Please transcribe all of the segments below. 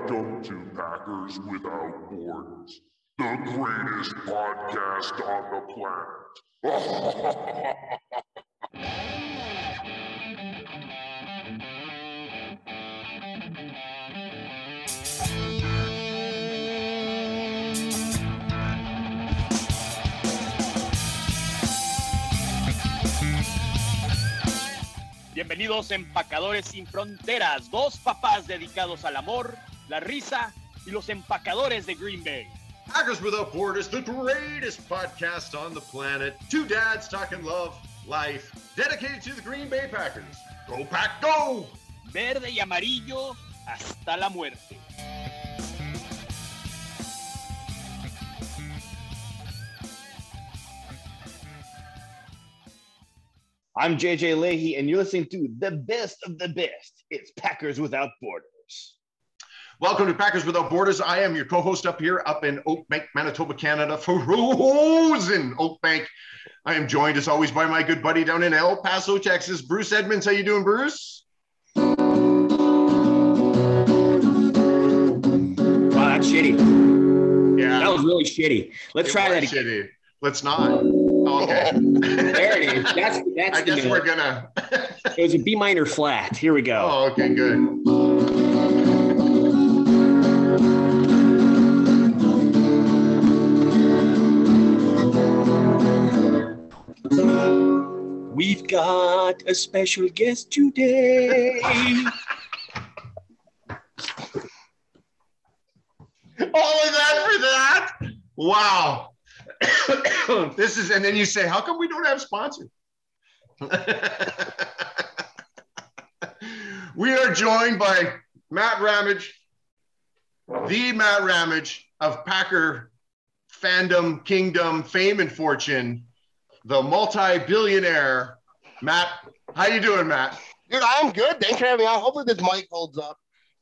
Welcome to Packers Without Borders, the greatest podcast on the planet. Bienvenidos empacadores sin fronteras, dos papás dedicados al amor, la risa y los empacadores de Green Bay. Packers Without Borders, the greatest podcast on the planet. Two dads talking love, life, dedicated to the Green Bay Packers. Go Pack, go! Verde y amarillo hasta la muerte. I'm JJ Leahy, and you're listening to the best of the best. It's Packers Without Borders. Welcome to Packers Without Borders. I am your co-host up here, up in Oakbank, Manitoba, Canada, frozen Oakbank. I am joined as always by my good buddy down in El Paso, Texas, Bruce Edmonds. How you doing, Bruce? Wow, that's shitty. Yeah, that was really shitty. Let's it try that again. Shitty. Let's not. Okay. there it is. That's that's. I guess note. we're gonna. it was a B minor flat. Here we go. Oh, okay, good. We've got a special guest today. Oh, All of that for that? Wow. this is, and then you say, how come we don't have sponsors? we are joined by Matt Ramage, the Matt Ramage of Packer fandom, kingdom, fame, and fortune, the multi-billionaire. Matt, how you doing, Matt? Dude, I'm good. Thanks for having me on. Hopefully this mic holds up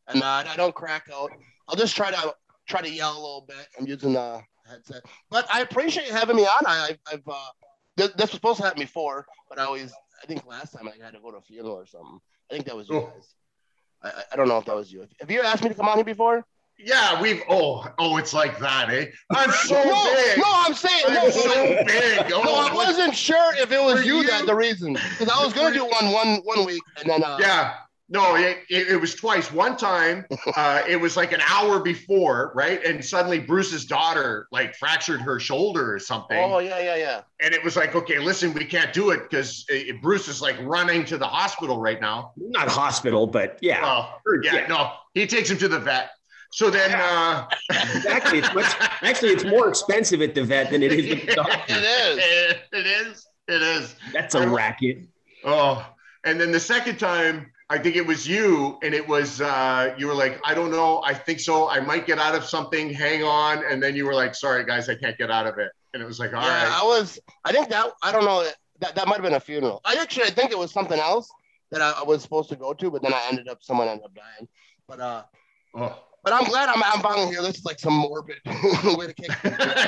and uh, I don't crack out. I'll just try to try to yell a little bit. I'm using a headset, but I appreciate you having me on. I, have uh, this, this, was supposed to happen before, but I always, I think last time I had to go to a funeral or something. I think that was you guys. I, I don't know if that was you. Have you asked me to come on here before? Yeah, we've oh oh it's like that, eh? I'm so no, big. No, I'm saying I'm no, so big. Oh, no, I wasn't sure if it was you, you, that the reason because I was gonna do one one one week and then uh, yeah. No, it, it, it, was twice. One time, uh, it was like an hour before, right? And suddenly Bruce's daughter like fractured her shoulder or something. Oh yeah, yeah, yeah. And it was like, okay, listen, we can't do it because uh, Bruce is like running to the hospital right now. Not hospital, but yeah. Well, yeah, yeah. no, he takes him to the vet. So then, uh, exactly. It's much, actually, it's more expensive at the vet than it is at the doctor. it is. It is. It is. That's a racket. Oh, and then the second time, I think it was you, and it was uh, you were like, I don't know, I think so. I might get out of something. Hang on, and then you were like, Sorry, guys, I can't get out of it. And it was like, All yeah, right. I was. I think that I don't know. That that might have been a funeral. I actually I think it was something else that I, I was supposed to go to, but then I ended up someone ended up dying. But uh. Oh. But I'm glad I'm, I'm finally here. This is like some morbid way to kick.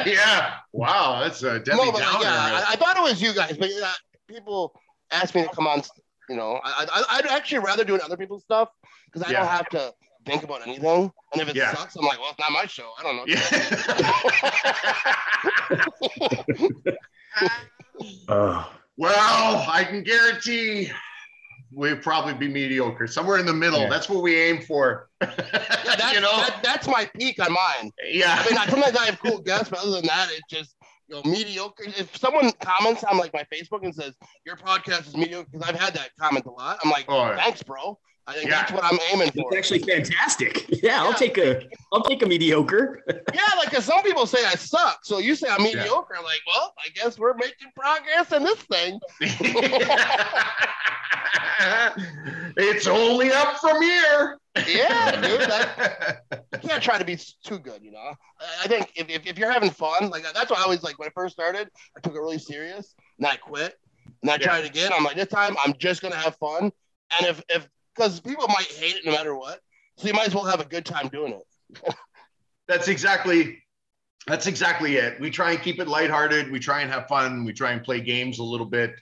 yeah. Wow. That's a Debbie no, but, Downer. Yeah, I, I, thought it was you guys, but yeah, people asked me to come on you know, I, I, would actually rather doing other people's stuff because I yeah. don't have to think about anything. And if it yeah. sucks, I'm like, well, it's not my show. I don't know. Yeah. uh, well, I can guarantee we'd probably be mediocre, somewhere in the middle. Yeah. That's what we aim for. yeah, that's, you know? That, that's my peak on mine. Yeah. I mean, I, sometimes I have cool guests, but other than that, it's just you know, mediocre. If someone comments on like my Facebook and says your podcast is mediocre, because I've had that comment a lot, I'm like, oh, thanks, bro. I think yeah. that's what I'm aiming for. It's actually fantastic. Yeah, yeah, I'll take a I'll take a mediocre. yeah, like cause some people say I suck. So you say I'm mediocre. Yeah. I'm like, well, I guess we're making progress in this thing. it's only up from here. yeah, dude. That, you can't try to be too good, you know. I think if, if, if you're having fun, like that's why I always like when I first started, I took it really serious, and I quit, and I yeah. tried again. I'm like, this time I'm just gonna have fun, and if if because people might hate it no matter what. So you might as well have a good time doing it. that's exactly that's exactly it. We try and keep it lighthearted. We try and have fun. We try and play games a little bit.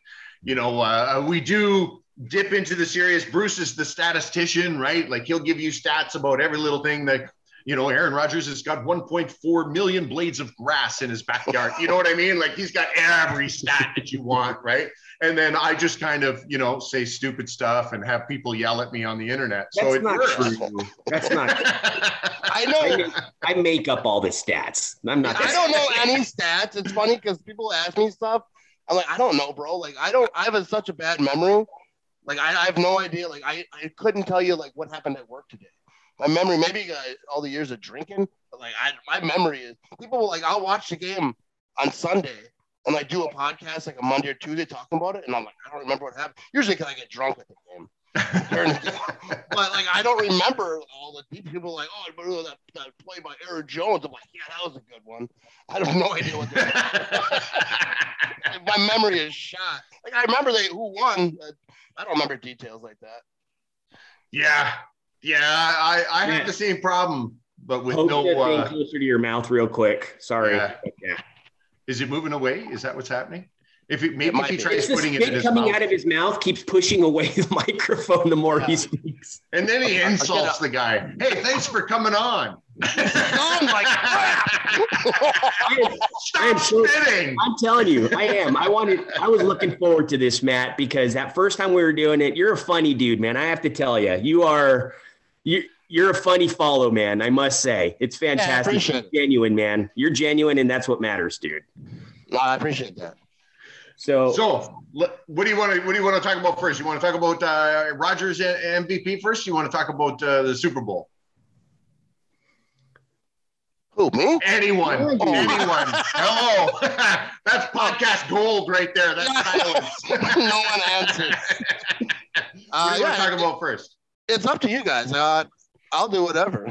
You know, uh, we do dip into the serious. Bruce is the statistician, right? Like he'll give you stats about every little thing that you know. Aaron Rodgers has got 1.4 million blades of grass in his backyard. You know what I mean? Like he's got every stat that you want, right? And then I just kind of, you know, say stupid stuff and have people yell at me on the internet. That's so it not works. true. That's not. I I know. make, I make up all the stats. I'm not. I don't know any stats. It's funny because people ask me stuff. I'm like, I don't know, bro. Like, I don't. I have a, such a bad memory. Like, I, I have no idea. Like, I, I couldn't tell you like what happened at work today. My memory, maybe uh, all the years of drinking, but like, I my memory is people will like, I'll watch the game on Sunday and I do a podcast like a Monday or Tuesday talking about it, and I'm like, I don't remember what happened. Usually, because I get drunk at the game. during the game. but like I don't remember all the deep people like, oh, I remember that, that play by Aaron Jones. I'm like, yeah, that was a good one. I have no idea what that my memory is shot. Like I remember they who won. but I don't remember details like that. yeah, yeah. I I Yeah. have the same problem, but with Poke no. Uh, closer to your mouth, real quick. Sorry. Yeah. Yeah. Is it moving away? Is that what's happening? If it, maybe might if he be. tries It's the putting it in spit his coming mouth, out of his mouth keeps pushing away the microphone the more he speaks. and then he insults the guy. Hey, thanks for coming on. I'm like, crap. I am, I Stop am so- spitting. I'm telling you, I am. I wanted. I was looking forward to this, Matt, because that first time we were doing it, you're a funny dude, man. I have to tell you, you are. You you're a funny follow, man. I must say, it's fantastic. appreciate it. You're genuine, man. You're genuine, and that's what matters, dude. no, I appreciate that. So, So, what do you want to what do you want to talk about first? You want to talk about uh, Rodgers and MVP first? You want to talk about uh, the Super Bowl? Who me? Anyone, Yeah, dude. anyone. Hello, that's podcast gold right there. That's silence. no one answers. what Uh, do you want to talk about first? it's up to you guys. Uh, I'll do whatever.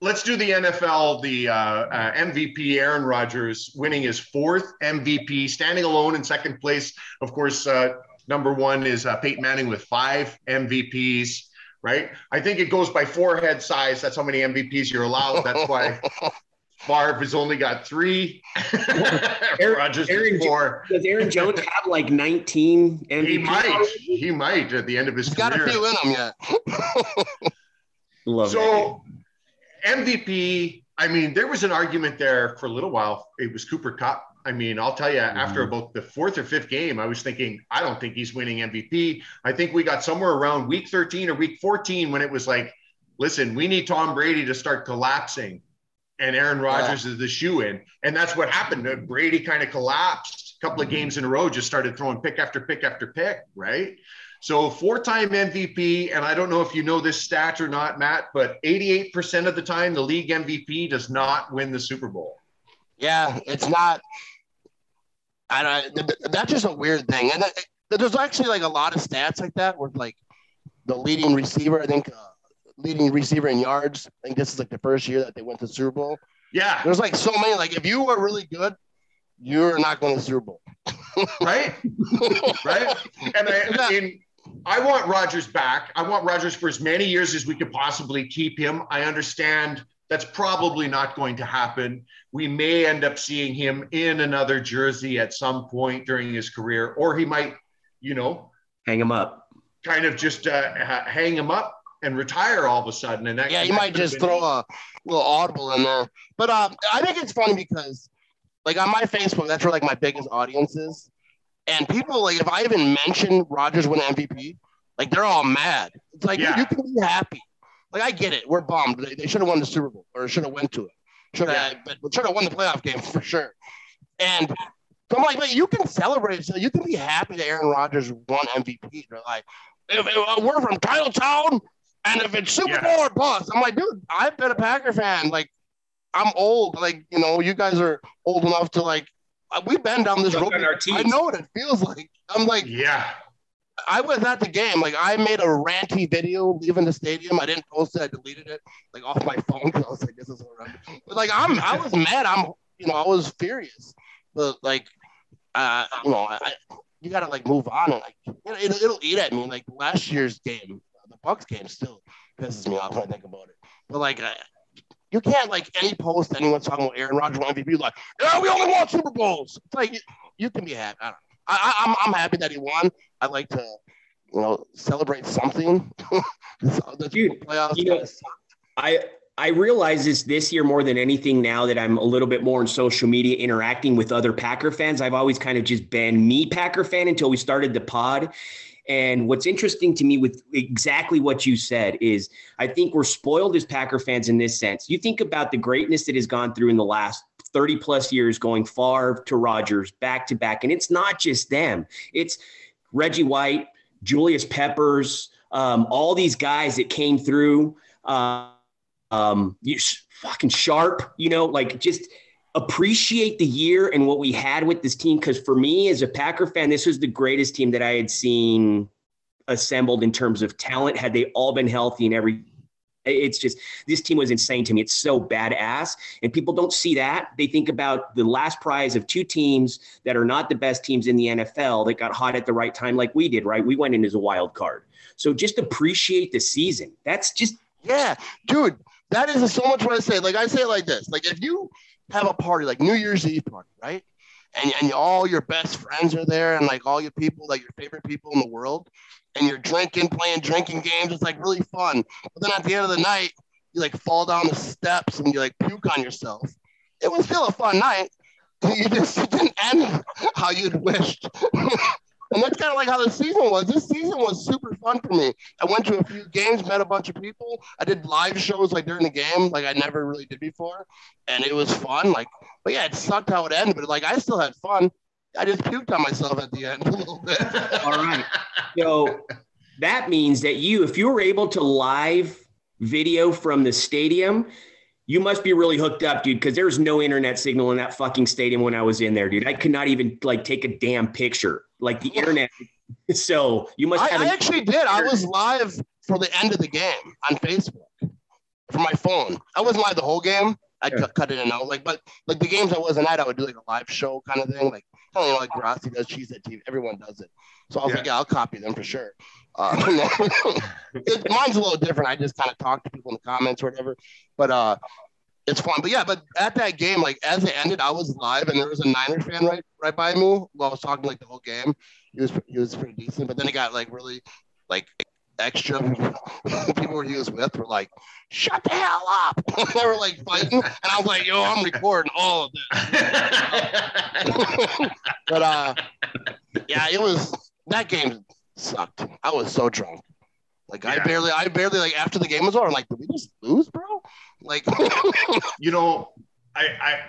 Let's do the NFL. The uh, uh, MVP, Aaron Rodgers, winning his fourth MVP, standing alone in second place. Of course, uh, number one is uh, Peyton Manning with five MVPs. Right? I think it goes by forehead size. That's how many MVPs you're allowed. That's why Favre has only got three. Aaron- Rodgers Aaron is four. does Aaron Jones have like 19 MVPs? He might. He might at the end of his He's got a career. few in him yet. Love. So MVP, I mean, there was an argument there for a little while. It was Cooper Kupp. I mean, I'll tell you, after Mhm. about the fourth or fifth game, I was thinking, I don't think he's winning MVP. I think we got somewhere around week 13 or week 14 when it was like, listen, we need Tom Brady to start collapsing. And Aaron Rodgers is the shoe in. And that's what happened. Brady kind of collapsed a couple of games in a row, just started throwing pick after pick after pick, right? So four time MVP, and I don't know if you know this stat or not, Matt, but 88% of the time the league MVP does not win the Super Bowl. Yeah, it's not. I don't. th- th- That's just a weird thing, and th- there's actually like a lot of stats like that where like the leading receiver, I think, uh, leading receiver in yards. I think this is like the first year that they went to the Super Bowl. Yeah, There's like so many. Like if you are really good, you're not going to the Super Bowl. right? right? And I, I mean, I want Rodgers back. I want Rodgers for as many years as we could possibly keep him. I understand that's probably not going to happen. We may end up seeing him in another jersey at some point during his career, or he might, you know, Hang him up. kind of just uh, hang him up and retire all of a sudden. And that, Yeah, you might just throw a little audible in there. But um, I think it's funny because, like, on my Facebook, that's where like my biggest audience is, and people like if I even mention Rodgers win MVP, like they're all mad. It's like Yeah. you can be happy. Like I get it, we're bummed. They, they should have won the Super Bowl or should have went to it. Should have, but should have won the playoff game for sure. And so I'm like, but you can celebrate. So you can be happy that Aaron Rodgers won MVP. They're like, if, if uh, we're from Titletown, and if it's Super Yeah. Bowl or bust, I'm like, dude, I've been a Packer fan. Like, I'm old. Like, you know, you guys are old enough to like. We've been down this road. I know what it feels like. I'm like, Yeah. I was at the game. Like, I made a ranty video leaving the stadium. I didn't post it. I deleted it like off my phone because I was like, this is horrendous. But like, I'm, I was mad. I'm, you know, I was furious. But like, uh, you know, I, you gotta like move on and like, you know, it'll, it'll eat at me. Like last year's game, the Bucks game, still pisses me off when I think about it. But like, I, you can't like any post anyone's talking about Aaron Rodgers won MVP like, yeah, we only won Super Bowls. It's like you, you can be happy. I don't know. I, I, I'm I'm happy that he won. I like to, you know, celebrate something. this, this Dude, playoffs you know. I I realize this this year more than anything now that I'm a little bit more on social media interacting with other Packer fans. I've always kind of just been me Packer fan until we started the pod. And what's interesting to me with exactly what you said is I think we're spoiled as Packer fans in this sense. You think about the greatness that has gone through in the last 30 plus years going Favre to Rodgers back to back. And it's not just them. It's Reggie White, Julius Peppers, um, all these guys that came through. Uh, um, you fucking sharp, you know, like just appreciate the year and what we had with this team. Cause for me as a Packer fan, this was the greatest team that I had seen assembled in terms of talent. Had they all been healthy and every, it's just, this team was insane to me. It's so badass. And people don't see that. They think about the last prize of two teams that are not the best teams in the NFL that got hot at the right time, like we did, right? We went in as a wild card. So just appreciate the season. That's just Yeah, dude, that is so much what I say. Like I say it like this: like if you have a party, like New Year's Eve party, right? And and all your best friends are there, and like all your people, like your favorite people in the world, and you're drinking, playing drinking games. It's like really fun. But then at the end of the night, you like fall down the steps and you like puke on yourself. It was still a fun night. You just didn't end how you'd wished. And that's kind of like how the season was. This season was super fun for me. I went to a few games, met a bunch of people. I did live shows like during the game, like I never really did before, and it was fun. Like, but yeah, it sucked how it ended, but like I still had fun. I just puked on myself at the end a little bit. All right. So that means that you, if you were able to live video from the stadium, you must be really hooked up, dude, because there's no internet signal in that fucking stadium when I was in there, dude. I could not even like take a damn picture. Like the internet. So you must I, have I actually did. I was live for the end of the game on Facebook from my phone. I wasn't live the whole game. I Yeah. cut, cut it in and out. Like, but like the games I wasn't at, I would do like a live show kind of thing. Like, kind of you know, like Grassi does, Cheesehead TV. Everyone does it. So I was Yeah. like, yeah, I'll copy them for sure. Uh, it, mine's a little different. I just kind of talk to people in the comments or whatever. But uh, it's fun. But yeah, but at that game, like as it ended, I was live and there was a Niner fan right right by me while I was talking like the whole game. He was he was pretty decent, but then it got like really like extra people he was with were like, shut the hell up. they were like fighting. And I was like, yo, I'm recording all of this. But uh yeah, it was that game sucked. I was so drunk. Like I barely I barely like after the game was over, I'm like, did we just lose, bro? Like you know, I, I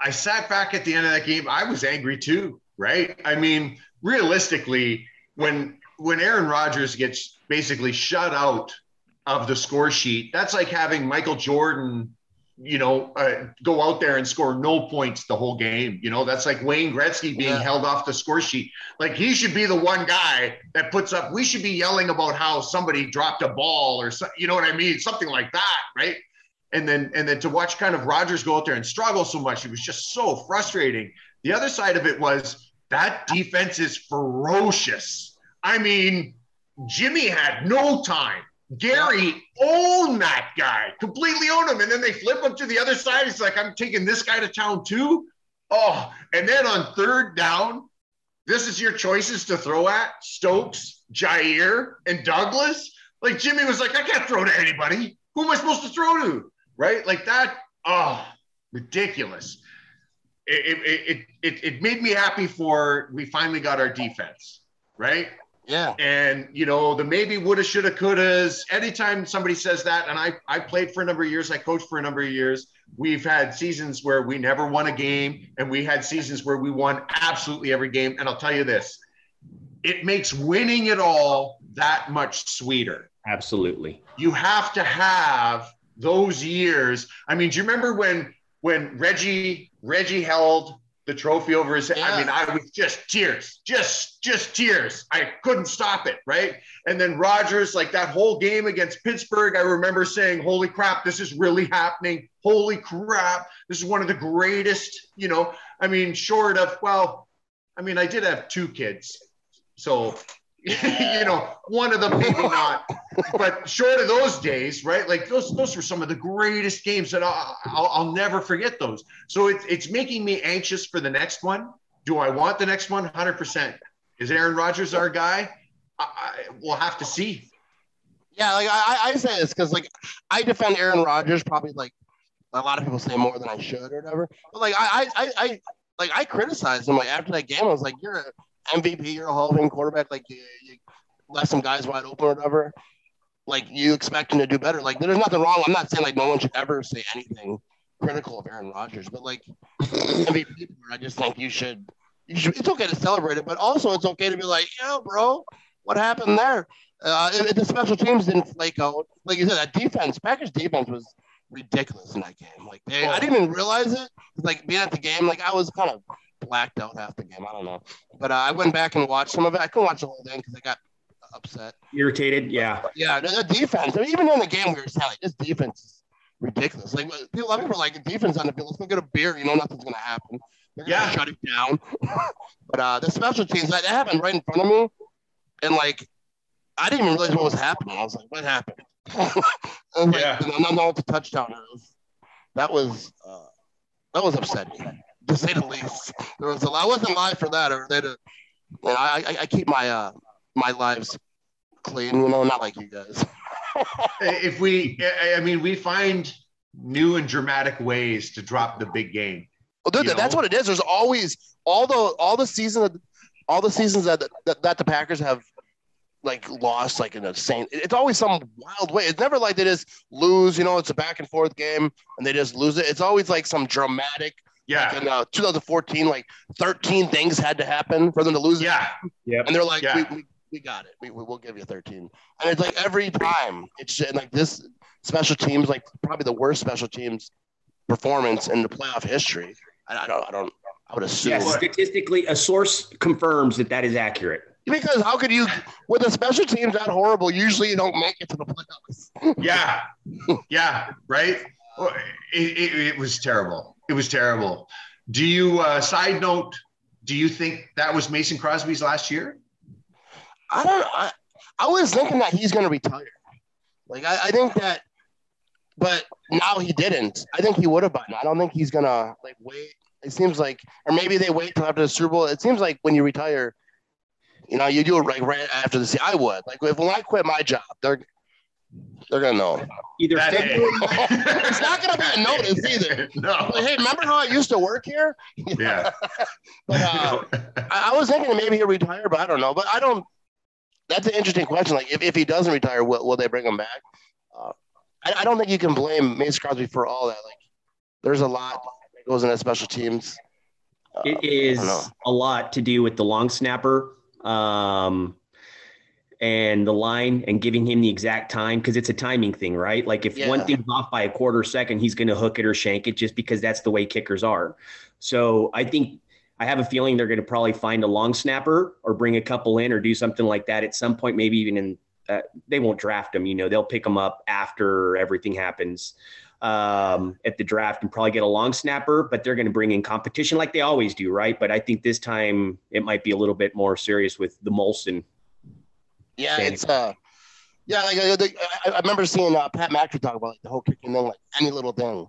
I sat back at the end of that game. I was angry too, right? I mean, realistically, when when Aaron Rodgers gets basically shut out of the score sheet, that's like having Michael Jordan, you know, uh, go out there and score no points the whole game. You know, that's like Wayne Gretzky being Yeah. held off the score sheet. Like he should be the one guy that puts up. We should be yelling about how somebody dropped a ball or so, you know what I mean, something like that, right? and then and then to watch kind of Rodgers go out there and struggle so much, it was just so frustrating. The other side of it was that defense is ferocious. I mean, Jimmy had no time. Gary owned that guy, completely owned him, and then they flip him to the other side. He's like, "I'm taking this guy to town too." Oh, and then on third down, this is your choices to throw at Stokes, Jaire, and Douglas. Like Jimmy was like, I can't throw to anybody. Who am I supposed to throw to? Right? Like that. Oh, ridiculous. It, it, it, it, it made me happy for we finally got our defense, right? Yeah. And you know, the maybe woulda, shoulda, couldas. Anytime somebody says that, and I I played for a number of years, I coached for a number of years. We've had seasons where we never won a game, and we had seasons where we won absolutely every game. And I'll tell you this, it makes winning it all that much sweeter. absolutely. You have to have those years. I mean, do you remember when when Reggie Reggie held the trophy over his head? I mean, I was just tears, just just tears. I couldn't stop it, right? And then Rodgers, like that whole game against Pittsburgh, I remember saying, "Holy crap, this is really happening! Holy crap, this is one of the greatest." You know, I mean, short of well, I mean, I did have two kids, so you know, one of them maybe not but short of those days, right? Like those, those were some of the greatest games that I'll, I'll, I'll never forget those. So it's it's making me anxious for the next one. Do I want the next one? Hundred percent. Is Aaron Rodgers our guy? I, I, we'll have to see. Yeah, like I, I say this because like I defend Aaron Rodgers probably like a lot of people say more than I should or whatever. But like I I I like I criticized him like after that game. I was like, you're an MVP, you're a Hall of Fame quarterback. Like you, you left some guys wide open or whatever. Like you expect him to do better. Like there's nothing wrong. I'm not saying like no one should ever say anything critical of Aaron Rodgers, but like MVP, I just think you should. You should. It's okay to celebrate it, but also it's okay to be like, yo, bro, what happened there? Uh, the special teams didn't flake out, like you said, that defense, Packers defense was ridiculous in that game. Like they, I didn't even realize it. Like being at the game, like I was kind of blacked out half the game. I don't know, but uh, I went back and watched some of it. I couldn't watch the whole thing because I got upset. Irritated, yeah. Yeah, the, the defense. I mean, even in the game, we were saying like this defense is ridiculous. Like people, a lot of people are like defense on the field. Let's go get a beer. You know, nothing's gonna happen. They're gonna Yeah. shut it down. but uh, the special teams that happened right in front of me, and like I didn't even realize what was happening. I was like, what happened? and like, Yeah. and then no, it's a touchdown. It was, that was uh, that was upsetting to say the least. There was a lot. I wasn't live for that, or they'd. I, I I keep my uh my lives clean. You know, not like you guys. If we, I I mean, we find new and dramatic ways to drop the big game. Well, dude, that's know? what it is. There's always all the all the season all the seasons that that, that the Packers have like lost like in a same. It's always some wild way. It's never like they just lose. You know, it's a back and forth game and they just lose it. It's always like some dramatic. Yeah. In uh, 2014, like 13 things had to happen for them to lose Yeah. Yeah. And they're like, Yeah. we, we, we got it. We, we, will give you 13. And it's like every time, it's just, like this special teams, like probably the worst special teams performance in the playoff history. I, I don't, I don't, I would assume. Yes, statistically, a source confirms that that is accurate. Because how could you, with the special teams that horrible, usually you don't make it to the playoffs. Yeah. Yeah. Right. It, it, it was terrible. It was terrible. Do you, uh, side note, do you think that was Mason Crosby's last year? I don't, I, I was thinking that he's going to retire. Like, I, I think that, but now he didn't. I think he would have been. I don't think he's going to, like, wait. It seems like, or maybe they wait till after the Super Bowl. It seems like when you retire, you know, you do it like right after the season. I would. Like, if when I quit my job, they're, they're going to know. Either That February, it's not gonna be a notice either. No. Like, hey, remember how I used to work here? Yeah. But uh, I, I was thinking maybe he'll retire, but I don't know. But I don't. That's an interesting question. Like, if, if he doesn't retire, will, will they bring him back? Uh, I, I don't think you can blame Mace Crosby for all that. Like, there's a lot that goes into special teams. Uh, it I don't is know. a lot to do with the long snapper um, and the line and giving him the exact time because it's a timing thing, right? Like if one Yeah. thing's off by a quarter second, he's going to hook it or shank it just because that's the way kickers are. So I think I have a feeling they're going to probably find a long snapper or bring a couple in or do something like that at some point, maybe even in. Uh, they won't draft them, you know. They'll pick them up after everything happens um, at the draft and probably get a long snapper, but they're going to bring in competition like they always do, right? But I think this time it might be a little bit more serious with the Molson. Yeah, it's uh, yeah. Like uh, I, I remember seeing uh, Pat McAfee talk about like the whole kicking thing. Like any little thing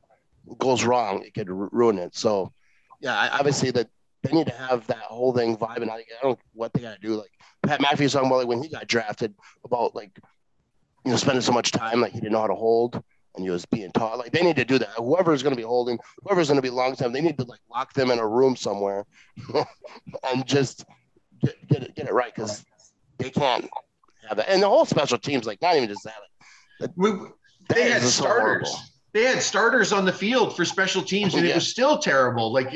goes wrong, it could ru- ruin it. So, yeah, I, obviously that they need to have that whole thing vibing. I, I don't know what they got to do. Like Pat McAfee was talking about like when he got drafted about like you know spending so much time like he didn't know how to hold and he was being taught. Like they need to do that. Whoever's going to be holding, whoever's going to be long time, they need to like lock them in a room somewhere and just get, get it get it right because they can't have that. And the whole special teams, like not even just that. We, they That had is so starters. They had starters on the field for special teams, oh, and it was still terrible. Like,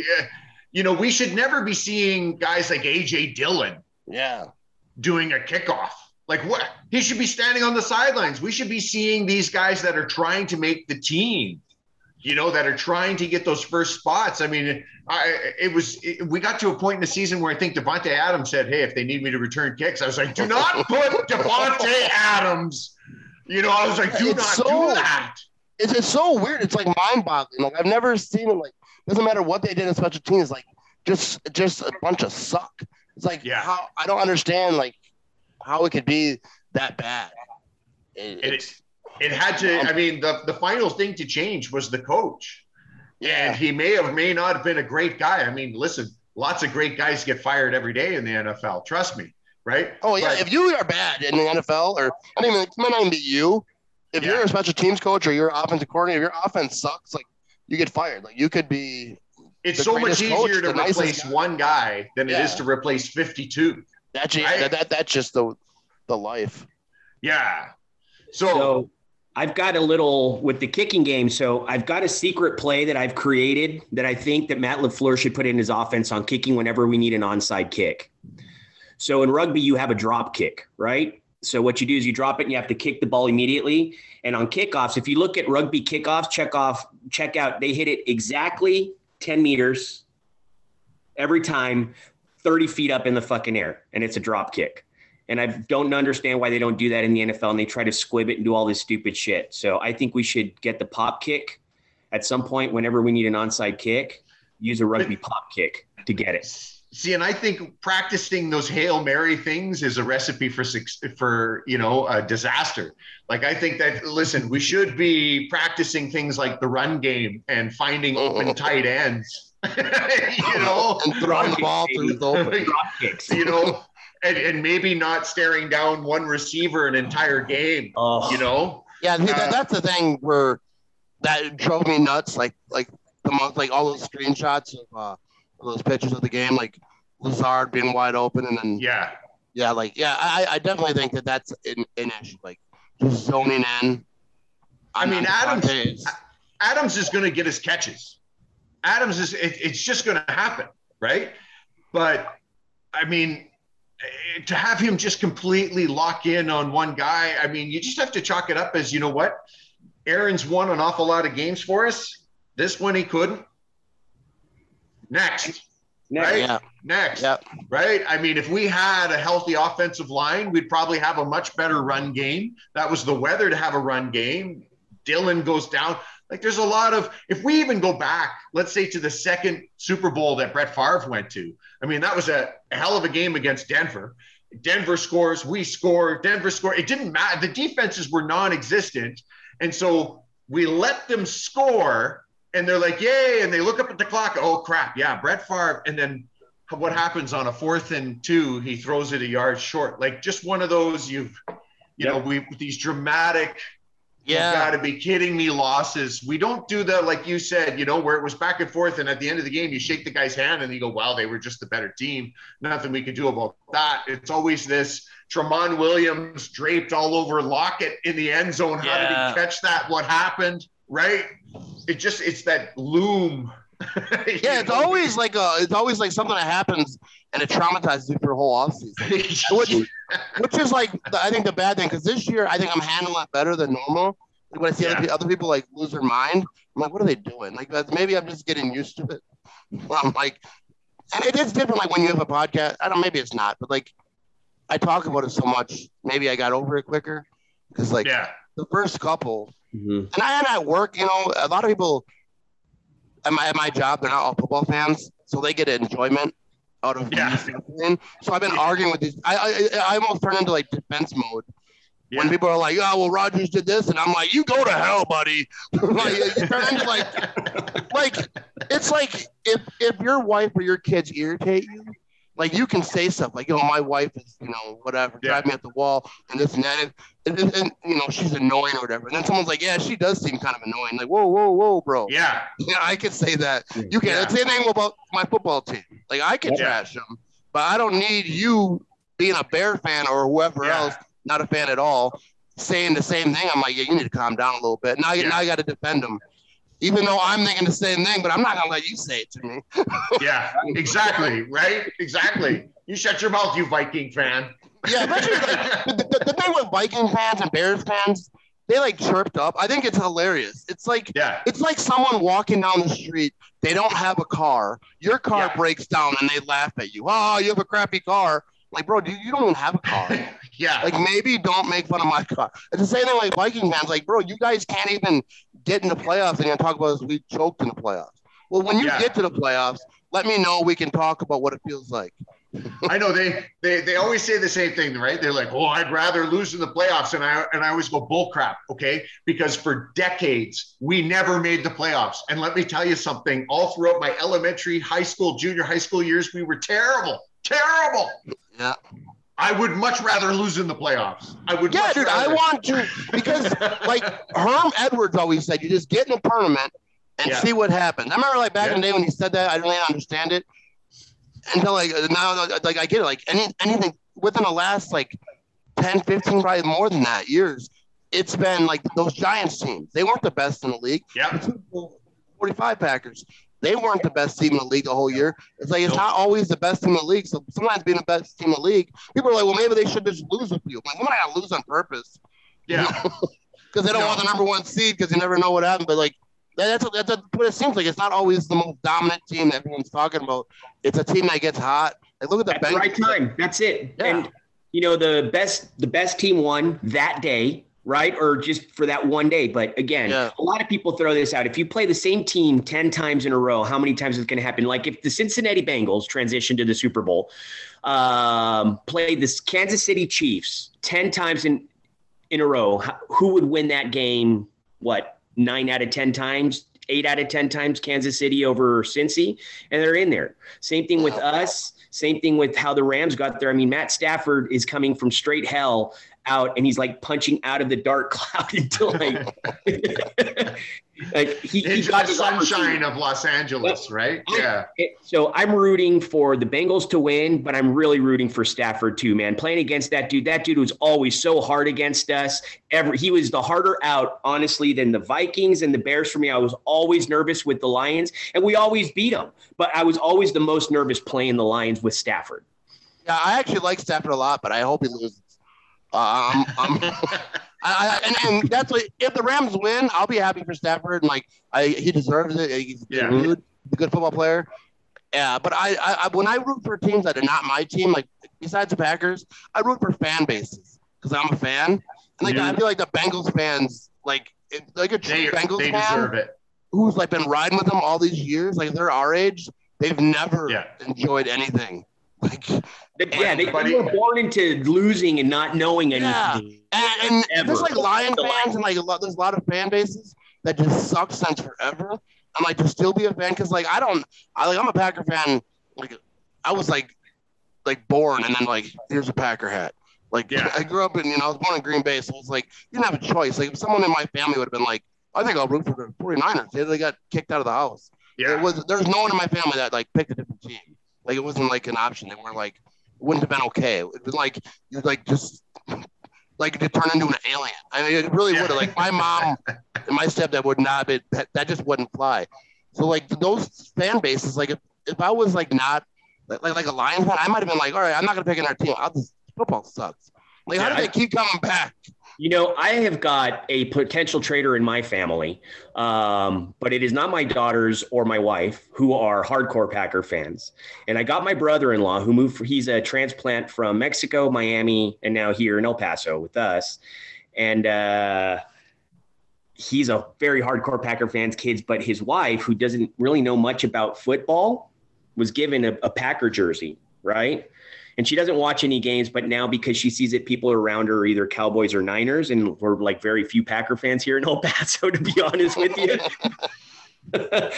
you know, we should never be seeing guys like AJ Dillon Yeah, doing a kickoff. Like, what? He should be standing on the sidelines. We should be seeing these guys that are trying to make the team. You know, that are trying to get those first spots. I mean, I it was it, we got to a point in the season where I think Davante Adams said, "Hey, if they need me to return kicks," I was like, "Do not put Davante Adams." You know, I was like, "Do It's not so- do that." it's it's so weird. It's like mind boggling. Like I've never seen it. Like doesn't matter what they did in special teams. Like just just a bunch of suck. It's like Yeah. how I don't understand like how it could be that bad. It- it's It had to. Um, I mean, the the final thing to change was the coach, yeah. and he may have may not have been a great guy. I mean, listen, lots of great guys get fired every day in the NFL. Trust me. right? Oh yeah, But- if you are bad in the NFL, or I mean, it might not even be you. If Yeah. you're a special teams coach or you're offensive coordinator, your offense sucks. Like you get fired. Like you could be. it's so much greatest coach, easier to replace guy. one guy than it is to replace 52. That's just, Right. that, that that's just the the life. Yeah. So, So I've got a little with the kicking game. So I've got a secret play that I've created that I think that Matt LaFleur should put in his offense on kicking whenever we need an onside kick. So in rugby, you have a drop kick, right? So what you do is you drop it and you have to kick the ball immediately. And on kickoffs, if you look at rugby kickoffs, check off, check out, they hit it exactly 10 meters every time, 30 feet up in the fucking air, and it's a drop kick. And I don't understand why they don't do that in the NFL and they try to squib it and do all this stupid shit. So I think we should get the pop kick at some point whenever we need an onside kick, use a rugby pop kick to get it. see, and I think practicing those Hail Mary things is a recipe for, for, you know, a disaster. Like, I think that, listen, we should be practicing things like the run game and finding oh. open tight ends, you know, and throwing the ball through the open. Drop kicks. you know, and, and maybe not staring down one receiver an entire game, Oh, you know? Yeah, Uh, that, that's the thing where that drove me nuts. Like like the month, like all those screenshots of uh, those pictures of the game, like Lazard being wide open, and then Yeah. yeah, like yeah, I, I definitely think that that's an, an issue. Like just zoning in. I mean, Adams- plays. Adams is going to get his catches. Adams is, it, it's just going to happen, right? But I mean, to have him just completely lock in on one guy, I mean, you just have to chalk it up as you know what? Aaron's won an awful lot of games for us. This one he couldn't. Next, next. right? Yeah, next, yeah. right? I mean, if we had a healthy offensive line, we'd probably have a much better run game. That was the weather to have a run game. Dillon goes down. Like there's a lot of if we even go back, let's say to the second Super Bowl that Brett Favre went to. I mean, that was a, a hell of a game against Denver. Denver scores, we score, Denver score. It didn't matter. The defenses were non-existent. And so we let them score and they're like, yay. And they look up at the clock. Oh crap. Yeah, Brett Favre. And then what happens on a fourth and two, he throws it a yard short. Like just one of those you've you Yep. know, we these dramatic Yeah. you got to be kidding me losses. We don't do that like you said, you know, where it was back and forth, and at the end of the game, you shake the guy's hand and you go, "Wow, they were just the better team. Nothing we could do about that." It's always this Tramon Williams draped all over Lockett in the end zone. How did he catch that? What happened? Right? It just it's that loom. You Yeah, it's always like a, it's always like something that happens and it traumatizes you for a whole offseason. Which, which is like the- I think the bad thing because this year I think I'm handling it better than normal. Like, when I see other, Yeah. pe- other people like lose their mind, I'm like, what are they doing? Like that's- maybe I'm just getting used to it. I'm like, and it is different. Like when you have a podcast, I don't. Maybe it's not, but like I talk about it so much. Maybe I got over it quicker because like yeah, the first couple, Mhm. and I and at work, you know, a lot of people at my at my job, they're not all football fans, so they get enjoyment out of Yeah. me. So I've been arguing with these. I I, I almost turn into like defense mode when people are like, "Oh, well, Rodgers did this," and I'm like, "You go to hell, buddy." like, you turn into like, like it's like if if your wife or your kids irritate you. Like you can say stuff like, you know, my wife is, you know, whatever, Yeah. drive me at the wall and this and that, and, and, and, you know, she's annoying or whatever. And then someone's like, yeah, she does seem kind of annoying. Like, whoa, whoa, whoa, bro. yeah, Yeah, I could say that. You can. Yeah. It's the same thing about my football team. Like I can Yeah. trash them, but I don't need you being a Bear fan or whoever Yeah. else, not a fan at all, saying the same thing. I'm like, yeah, you need to calm down a little bit. Now, you Yeah. now I got to defend them, even though I'm thinking the same thing. But I'm not gonna let you say it to me. yeah. Exactly. Right. Exactly. You shut your mouth, you Viking fan. Yeah, especially like the, the, the thing with Viking fans and Bears fans, they like chirped up. I think it's hilarious. It's like Yeah. It's like someone walking down the street. They don't have a car. Your car Yeah. breaks down and they laugh at you. Oh, you have a crappy car. Like, bro, you, you don't even have a car. Yeah. like, maybe don't make fun of my car. It's the same thing like Viking fans. Like, bro, you guys can't even get in the playoffs and talk about us. We choked in the playoffs. Well, when you Yeah. get to the playoffs, let me know. We can talk about what it feels like. I know they, they they always say the same thing, right? They're like, "Oh, I'd rather lose in the playoffs," and I and I always go bull crap, okay? Because for decades we never made the playoffs, and let me tell you something. All throughout my elementary, high school, junior high school years, we were terrible, terrible. Yeah. I would much rather lose in the playoffs. I would. Yeah, much dude, I want to because like Herm Edwards always said, you just get in a tournament and Yeah. see what happens. I remember like back in the day when he said that, I didn't really understand it until like now, like I get it. Like any anything within the last like 10, 15, probably more than that years, it's been like those Giants teams. They weren't the best in the league. Yeah. The Super Bowl 45 Packers. They weren't the best team in the league the whole year. It's like it's Nope. not always the best team in the league. So sometimes being the best team in the league, people are like, well, maybe they should just lose with you. I'm like, why not lose on purpose? Yeah. because they don't No. want the number one seed because you never know what happens. But like that, that's, that's what it seems like. It's not always the most dominant team that everyone's talking about. It's a team that gets hot. Like look at the At the Bengals. right time. That's it. Yeah. And you know, the best the best team won that day, right? Or just for that one day. But again, Yeah. a lot of people throw this out. If you play the same team 10 times in a row, how many times is it going to happen? Like if the Cincinnati Bengals transitioned to the Super Bowl, um, played the Kansas City Chiefs 10 times in in a row, who would win that game? What, nine out of 10 times? Eight out of 10 times Kansas City over Cincy, and they're in there. Same thing with us. Same thing with how the Rams got there. I mean, Matt Stafford is coming from straight hell out, and he's like punching out of the dark cloud until like, like he, he got the sunshine of Los Angeles, right? Yeah. It- So I'm rooting for the Bengals to win, but I'm really rooting for Stafford too, man. Playing against that dude, that dude was always so hard against us. Ever he was the harder out, honestly, than the Vikings and the Bears for me. I was always nervous with the Lions, and we always beat them. But I was always the most nervous playing the Lions with Stafford. Yeah, I actually like Stafford a lot, but I hope he loses. Uh, I'm, I'm, I, and, and that's what, if the Rams win, I'll be happy for Stafford. And like, I, he deserves it. He's a good Yeah. a good football player. Yeah, but I, I, when I root for teams that are not my team, like besides the Packers, I root for fan bases because I'm a fan. And like, Yeah. I feel like the Bengals fans, like, if, like a true They, Bengals they fan deserve it. who's like been riding with them all these years, like they're our age, they've never Yeah. enjoyed anything. Like, But yeah, they, they were born into losing and not knowing Yeah. anything. And, and there's like Lion The fans and like a lot, there's a lot of fan bases that just suck since forever. I'm like to still be a fan because like I don't, I like I'm a Packer fan. Like I was like, like born and then like here's a Packer hat. Like Yeah. I grew up in you know I was born in Green Bay, so it's like you didn't have a choice. Like if someone in my family would have been like, I think I'll root for the 49ers. They, they got kicked out of the house. Yeah. It was there's no one in my family that like picked a different team. Like it wasn't like an option. They weren't like it wouldn't have been okay. It was like you like just like to turn into an alien. I mean, it really would have. Like my mom and my stepdad would not. Be, that, that just wouldn't fly. So like those fan bases, like if, if I was like not like like, like a Lions fan, I might have been like, all right, I'm not gonna pick another team. I'll just football sucks. Like how Yeah, do I- they keep coming back? You know, I have got a potential traitor in my family, um, but it is not my daughters or my wife who are hardcore Packer fans. And I got my brother-in-law who moved. for, He's a transplant from Mexico, Miami, and now here in El Paso with us. And uh, he's a very hardcore Packer fans kids. But his wife, who doesn't really know much about football, was given a, a Packer jersey, right? And she doesn't watch any games but now because she sees it, people around her are either cowboys or niners and we're like very few packer fans here in el paso to be honest with you.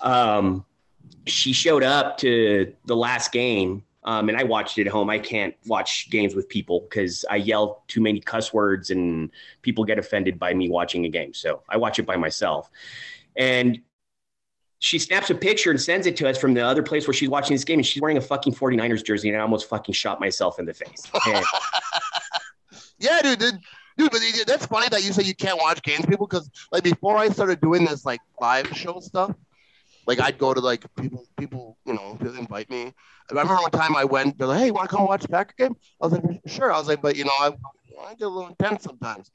Um, she showed up to the last game um, and i watched it at home. I can't watch games with people because i yell too many cuss words and people get offended by me watching a game. So i watch it by myself. And she snaps a picture and sends it to us from the other place where she's watching this game and she's wearing a fucking 49ers jersey and I almost fucking shot myself in the face. And Yeah, dude, dude, dude. But that's funny that you say you can't watch games, people, because like before I started doing this like live show stuff, like I'd go to like people, people, you know, invite me. I remember one time I went, they're like, "Hey, you want to come watch the Packer game?" I was like, "Sure." I was like, "But you know, I, I get a little intense sometimes."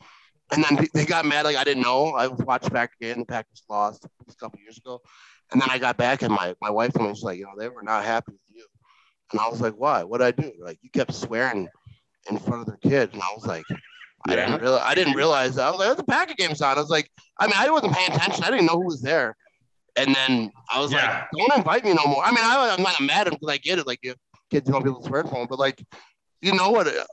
And then they- got mad, like I didn't know. I was watching Packer game, the Packers lost a couple years ago, and then I got back, and my my wife me she's like, "You know, they were not happy with you." And I was like, "Why? What did I do?" Like you kept swearing in front of their kids, and I was like. I didn't realize. I didn't realize. That. I was like, "There's a Packer game's on." I was like, I mean, I wasn't paying attention. I didn't know who was there. And then I was Yeah. like, "Don't invite me no more." I mean, I, I'm not mad at him because I get it. Like, if kids don't be able to swear at home, but like, you know what? uh,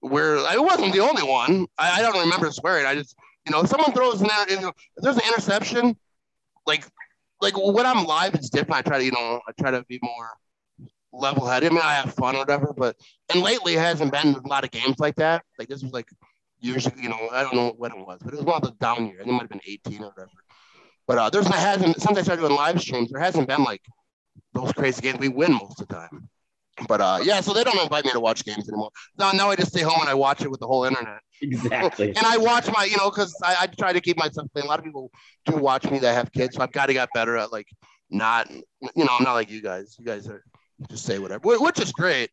Where I wasn't the only one. I, I don't remember swearing. I just, you know, if someone throws an, if there's an interception, like, like when I'm live, it's different. I try to, you know, I try to be more level headed. I mean, I have fun or whatever, but and lately it hasn't been a lot of games like that. Like this was like years you know, I don't know what it was, but it was one of the down years. It might have been 18 or whatever. But uh, there's hasn't since I started doing live streams, there hasn't been like those crazy games. We win most of the time. But uh, yeah, so they don't invite me to watch games anymore. Now, now I just stay home and I watch it with the whole internet. Exactly. And I watch my, you know, because I, I try to keep myself clean. A lot of people do watch me that have kids, so I've got to get better at like not, you know, I'm not like you guys. You guys are just say whatever, which is great.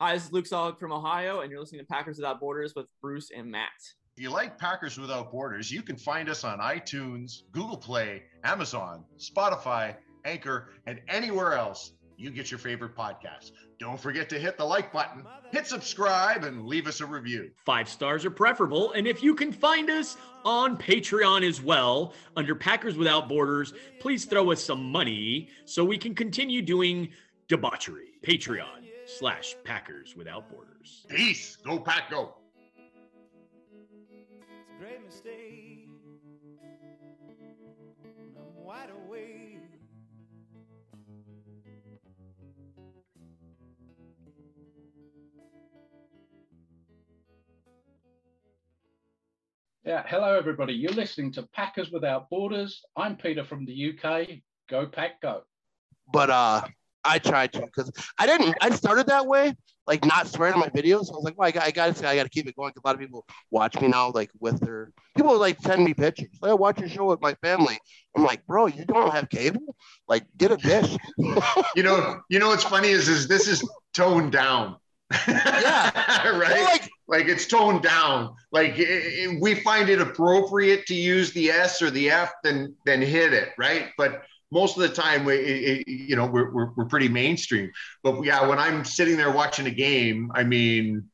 Hi, this is Luke Solid from Ohio, and you're listening to Packers Without Borders with Bruce and Matt. If you like Packers Without Borders, you can find us on iTunes, Google Play, Amazon, Spotify, Anchor, and anywhere else you get your favorite podcast. Don't forget to hit the like button, hit subscribe, and leave us a review. Five stars are preferable. And if you can find us on Patreon as well, under Packers Without Borders, please throw us some money so we can continue doing debauchery. Patreon slash Packers Without Borders. Peace. Go, Pack, go. It's a great mistake. I'm wide awake. Yeah, hello everybody. You're listening to Packers Without Borders. I'm Peter from the UK. Go Pack Go. But uh, I tried to because I didn't. I started that way, like not swearing in my videos. I was like, well, I got, I got to, I got to keep it going. 'cause a lot of people watch me now, like with their people like send me pictures. Like, I watch your show with my family. I'm like, bro, you don't have cable? Like, get a dish. You know, you know what's funny is, is this is toned down. Yeah. right. Well, like, like it's toned down. Like i- i- we find it appropriate to use the S or the F, then then hit it, right? But most of the time, we, i- i- you know, we're, we're we're pretty mainstream. But yeah, when I'm sitting there watching a game, I mean,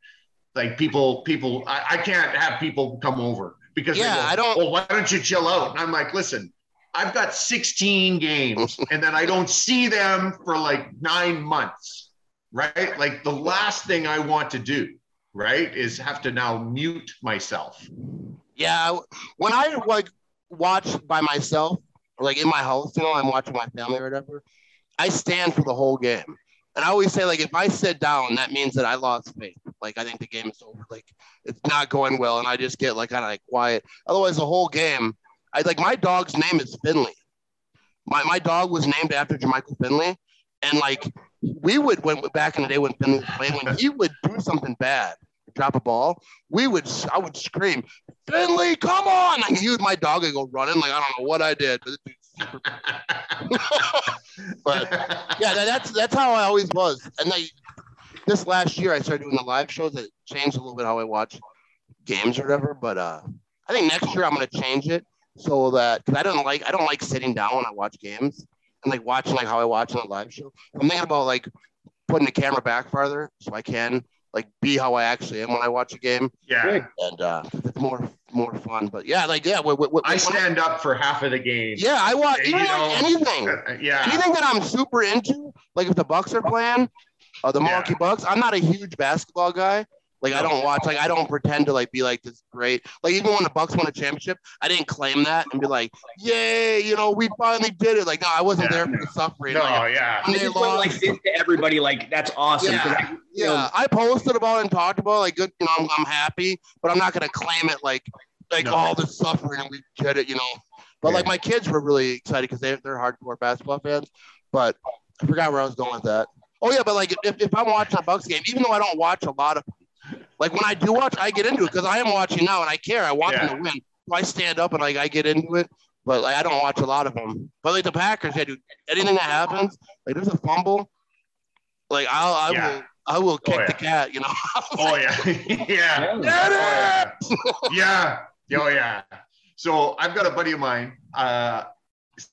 like people people, I, I can't have people come over because Yeah, go, I don't- Well, why don't you chill out? And I'm like, listen. I've got 16 games and then I don't see them for like nine months, right? Like the last thing I want to do, right, is have to now mute myself. Yeah, when I like watch by myself, like in my house, you know, I'm watching my family or whatever. I stand for the whole game, and I always say like, if I sit down, that means that I lost faith. Like I think the game is over. Like it's not going well, and I just get like kind of like quiet. Otherwise, the whole game, I like my dog's name is Finley. My my dog was named after Jermichael Finley, and like we would when back in the day when Finley was playing, when he would do something bad, drop a ball, we would I would scream, Finley, come on! Like you, my dog would go running. Like I don't know what I did, but, but yeah, that, that's that's how I always was. And like this last year, I started doing the live shows. It changed a little bit how I watch games or whatever. But uh, I think next year I'm gonna change it so that because I don't like I don't like sitting down when I watch games and like watching like how I watch on a live show. I'm thinking about like putting the camera back farther so I can like be how I actually am when I watch a game, yeah. and uh, it's more more fun. But yeah, like yeah, what, what, I stand up for half of the game. yeah, I watch You even know, like anything. Uh, yeah. anything that I'm super into, like if the Bucks are playing, uh, the Yeah. Milwaukee Bucks, I'm not a huge basketball guy. Like I don't watch, like I don't pretend to like be like this great. Like even when the Bucks won a championship, I didn't claim that and be like, "Yay, you know, we finally did it." Like no, I wasn't Yeah. there for the suffering. No, Like, yeah. I they just want to like lost- say to everybody, like that's awesome. 'cause I- you know, yeah, I posted about it and talked about it, like good, you know, I'm, I'm happy, but I'm not gonna claim it like like No. Oh, all the suffering we did it, you know. But like my kids were really excited because they they're hardcore basketball fans. But I forgot where I was going with that. Oh yeah, but like if, if I'm watching a Bucks game, even though I don't watch a lot of like when I do watch, I get into it because I am watching now and I care. I want them to win. So I stand up and like I get into it. But like I don't watch a lot of them. But like the Packers, yeah, dude. Anything that happens, like there's a fumble, like I'll I Yeah. will I will kick yeah. the cat, you know. Oh yeah. yeah. Get yeah. yeah. Oh yeah. So I've got a buddy of mine. Uh,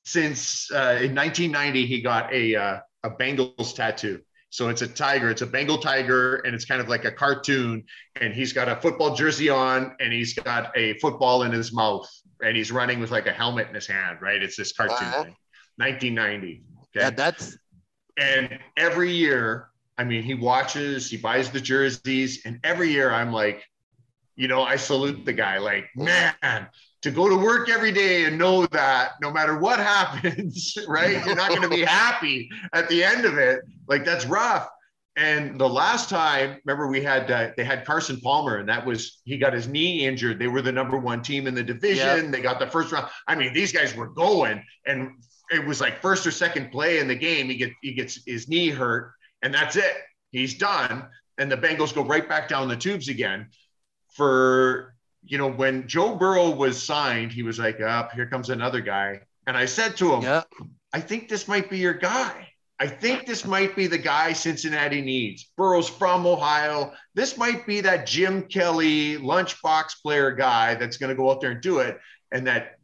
since uh, in 1990, he got a uh, a Bengals tattoo. So it's a tiger. It's a Bengal tiger, and it's kind of like a cartoon. And he's got a football jersey on, and he's got a football in his mouth, and he's running with like a helmet in his hand. Right? It's this cartoon Uh-huh. thing. 1990. Okay. Yeah, that's And every year, I mean, he watches, he buys the jerseys, and every year I'm like, you know, I salute the guy, like, man, to go to work every day and know that no matter what happens, right, you're not going to be happy at the end of it. Like that's rough. And the last time, remember, we had uh, they had Carson Palmer, and that was he got his knee injured. They were the number one team in the division. Yep. They got the first round. I mean, these guys were going, and it was like first or second play in the game. He get he gets his knee hurt, and that's it. He's done, and the Bengals go right back down the tubes again. For you know, when Joe Burrow was signed, he was like, "Up, here comes another guy." And I said to him, Yeah. I think this might be your guy. I think this might be the guy Cincinnati needs. Burrow's from Ohio. This might be that Jim Kelly lunchbox player guy that's going to go out there and do it. And that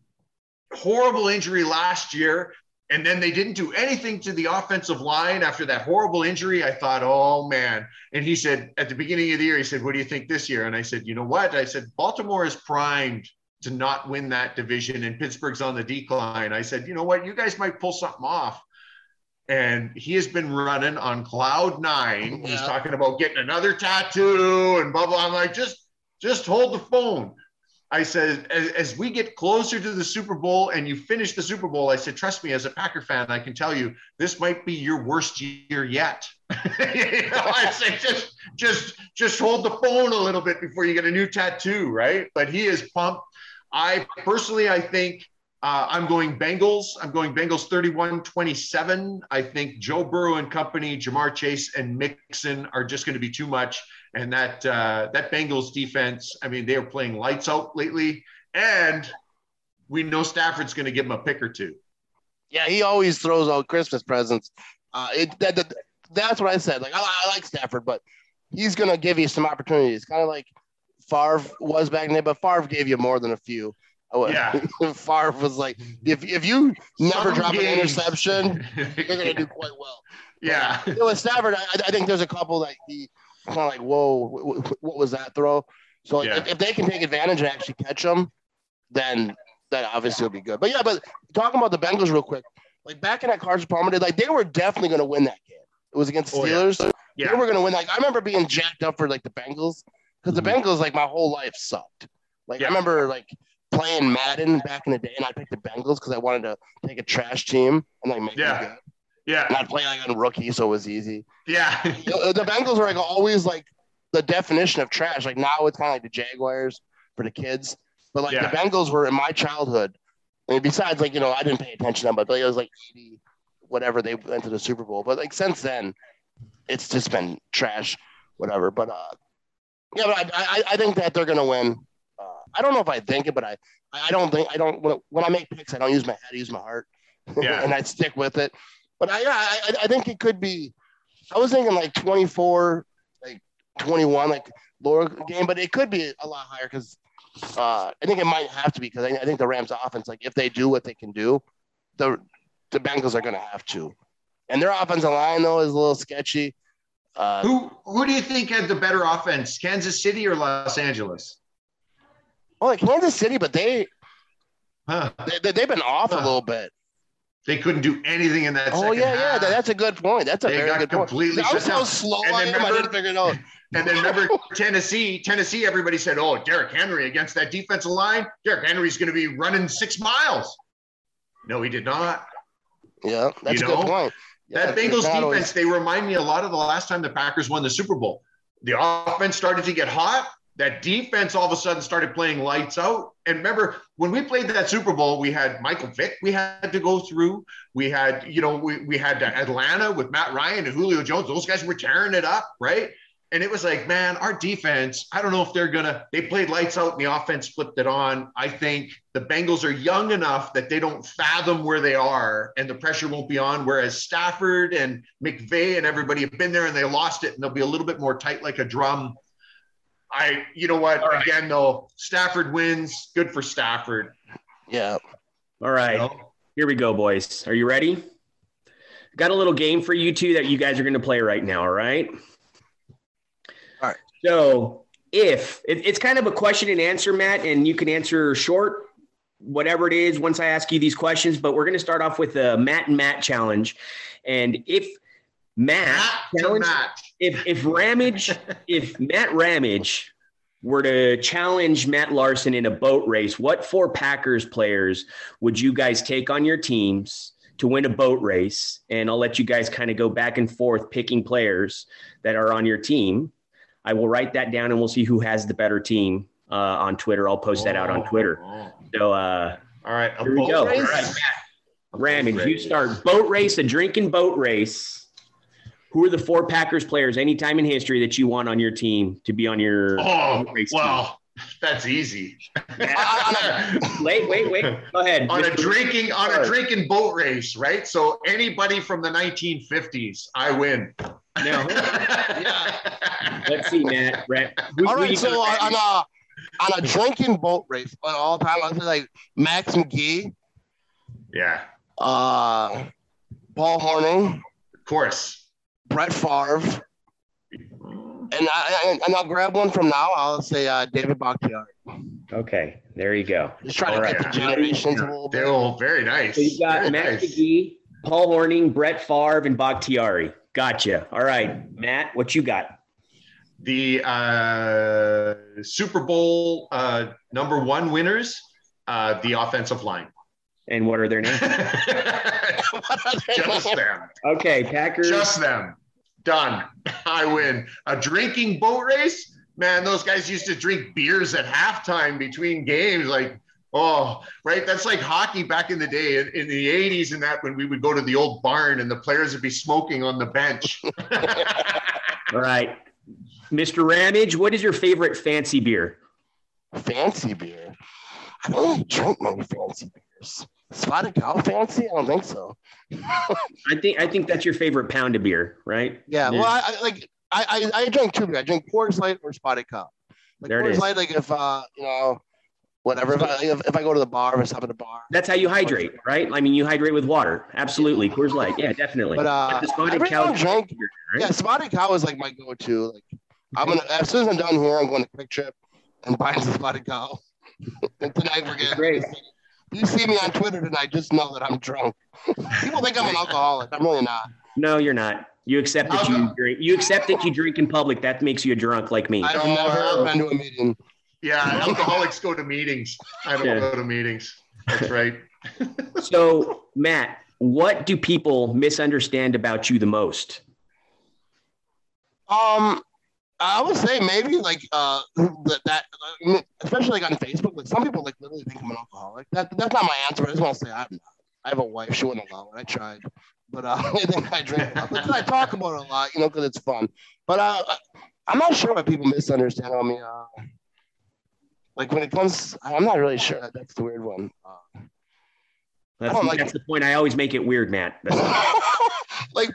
horrible injury last year. And then they didn't do anything to the offensive line after that horrible injury. I thought, oh man. And he said at the beginning of the year, he said, What do you think this year? And I said, You know what? I said, Baltimore is primed to not win that division and Pittsburgh's on the decline. I said, You know what? You guys might pull something off. And he has been running on cloud nine. He's talking about getting another tattoo and blah, blah. I'm like, just, just hold the phone. I said, as, as we get closer to the Super Bowl and you finish the Super Bowl, I said, trust me, as a Packer fan, I can tell you this might be your worst year yet. You know, I said, just, just, just hold the phone a little bit before you get a new tattoo, right? But he is pumped. I personally, I think uh, I'm going Bengals. I'm going Bengals 31 27. I think Joe Burrow and company, Ja'Marr Chase and Mixon are just going to be too much. And that uh, that Bengals defense, I mean, they are playing lights out lately. And we know Stafford's going to give them a pick or two. Yeah, he always throws out Christmas presents. Uh, it that, that that's what I said. Like I, I like Stafford, but he's gonna give you some opportunities, kind of like Favre was back then. But Favre gave you more than a few. Oh, Yeah. Favre was like, if if you never Some drop an interception, you're gonna do quite well. yeah. You know, with Stafford, I, I think there's a couple that he kind of like, whoa, wh- wh- what was that throw? So Yeah. if, if they can take advantage and actually catch them, then that obviously will be good. But yeah, but talking about the Bengals real quick, like back in that Carson Palmer like they were definitely going to win that game. It was against the Oh, yeah. Steelers. They were going to win. Like I remember being jacked up for like the Bengals because the mm-hmm. Bengals, like my whole life sucked. Like Yeah. I remember like playing Madden back in the day, and I picked the Bengals because I wanted to take a trash team and like make Yeah. them good. Yeah. And I'd play like on rookie, so it was easy. Yeah. The the Bengals were like always like the definition of trash. Like now it's kind of like the Jaguars for the kids, but like Yeah. the Bengals were in my childhood. And besides, like you know, I didn't pay attention to them, but like, it was like eighty, whatever they went to the Super Bowl. But like since then, it's just been trash, whatever. But uh, yeah, but I I, I think that they're gonna win. I don't know if I think it, but I I don't think I don't when, when I make picks, I don't use my head, I use my heart, Yeah. and I stick with it. But I, yeah, I I- I think it could be. I was thinking like 24, like 21, like lower game, but it could be a lot higher because uh, I think it might have to be because I, I think the Rams offense, like if they do what they can do, the the Bengals are going to have to. And their offensive line though is a little sketchy. Uh, Who who do you think had the better offense, Kansas City or Los Angeles? Well, like Kansas City, but they, Huh. they they- they've been off a little bit. They couldn't do anything in that. Oh yeah, yeah, half. that, that's a good point. That's a They very got good point. completely was shut down. slow And I then am. I didn't figure it out. And then remember Tennessee, Tennessee, everybody said, oh, Derrick Henry against that defensive line. Derrick Henry's going to be running six miles. No, he did not. Yeah, that's You a good point. Yeah, that Bengals defense, always- they remind me a lot of the last time the Packers won the Super Bowl. The offense started to get hot. That defense all of a sudden started playing lights out. And remember, when we played that Super Bowl, we had Michael Vick we had to go through. We had, you know, we, we had Atlanta with Matt Ryan and Julio Jones. Those guys were tearing it up, right? And it was like, man, our defense, I don't know if they're going to, they played lights out and the offense flipped it on. I think the Bengals are young enough that they don't fathom where they are and the pressure won't be on. Whereas Stafford and McVay and everybody have been there and they lost it and they'll be a little bit more tight like a drum. I, you know what? right. Again, though, Stafford wins. Good for Stafford. Yeah. All right. You know? Here we go, boys. Are you ready? Got a little game for you two that you guys are going to play right now. All right. All right. So, if it, it's kind of a question and answer, Matt, and you can answer short, whatever it is, once I ask you these questions. But we're going to start off with the Matt and Matt challenge. And if Matt, challenge, if if Ramage, if Matt Ramage were to challenge Matt Larson in a boat race, what four Packers players would you guys take on your teams to win a boat race? And I'll let you guys kind of go back and forth picking players that are on your team. I will write that down and we'll see who has the better team uh, on Twitter. I'll post that out on Twitter. So, uh, All right. here we go. race? All right, Matt. Ramage, you start boat race, a drinking boat race. Who are the four Packers players anytime in history that you want on your team to be on your Oh, boat race team? well, that's easy. Wait, wait, wait. Go ahead. on a drinking on a drinking boat race, right? So anybody from the 1950s, I win. No. Yeah. Let's see, Matt. Brett. Who- All who right, you so got? on a on a drinking boat race, but all time I'd say like Max McGee, yeah, uh, Paul Hornung, of course. Brett Favre, and I and I'll grab one from now. I'll say uh, David Bakhtiari. Okay, there you go. Just trying All to right. get the generations a little They're bit. all very nice. So you got Very Matt nice. McGee, Paul Hornung, Brett Favre, and Bakhtiari. Gotcha. All right, Matt, what you got? The uh, Super Bowl uh, number one winners, uh, the offensive line. And what are their names? Just them. Okay, Packers. Just them. Done. I win. A drinking boat race? Man, those guys used to drink beers at halftime between games. Like, oh, right. That's like hockey back in the day in, in the 80s and that when we would go to the old barn and the players would be smoking on the bench. All right, Mr. Ramage, what is your favorite fancy beer? Fancy beer. I don't really drink many fancy beers. Spotted cow fancy? I don't think so. I think I think that's your favorite pound of beer, right? Yeah, well, I, I like I, I I drink two beer. I drink Coors Light or Spotted Cow. Like There it Coors is. Light, like if uh you know whatever if I if, if I go to the bar, if I stop at a bar. That's how you hydrate, right? I mean, you hydrate with water. Absolutely, Coors Light. Yeah, definitely. But uh, the I spotted cow. don't drink. right? Yeah, Spotted Cow is like my go-to. Like I'm gonna as soon as I'm done here, I'm going to Kwik Trip and buying some Spotted Cow. and tonight we're getting Great. You see me on Twitter tonight, just know that I'm drunk. People think I'm an alcoholic. I'm really not. No, you're not. You accept that you drink. You accept that you drink in public. That makes you a drunk like me. I've Oh. never been to a meeting. yeah, alcoholics go to meetings. I don't Yeah. go to meetings. That's right. So, Matt, what do people misunderstand about you the most? Um, I would say maybe like uh that, that especially like on Facebook, like some people like literally think I'm an alcoholic. That that's not my answer. I just want to say I'm not. I have a wife. She wouldn't allow it. I tried, but uh, I think I drink. Because I talk about it a lot, you know, because it's fun. But uh, I- I'm not sure what people misunderstand on me. Uh, like when it comes, I'm not really sure. That, that's the weird one. Uh, That's, I don't like that's the point. I always make it weird, Matt. Like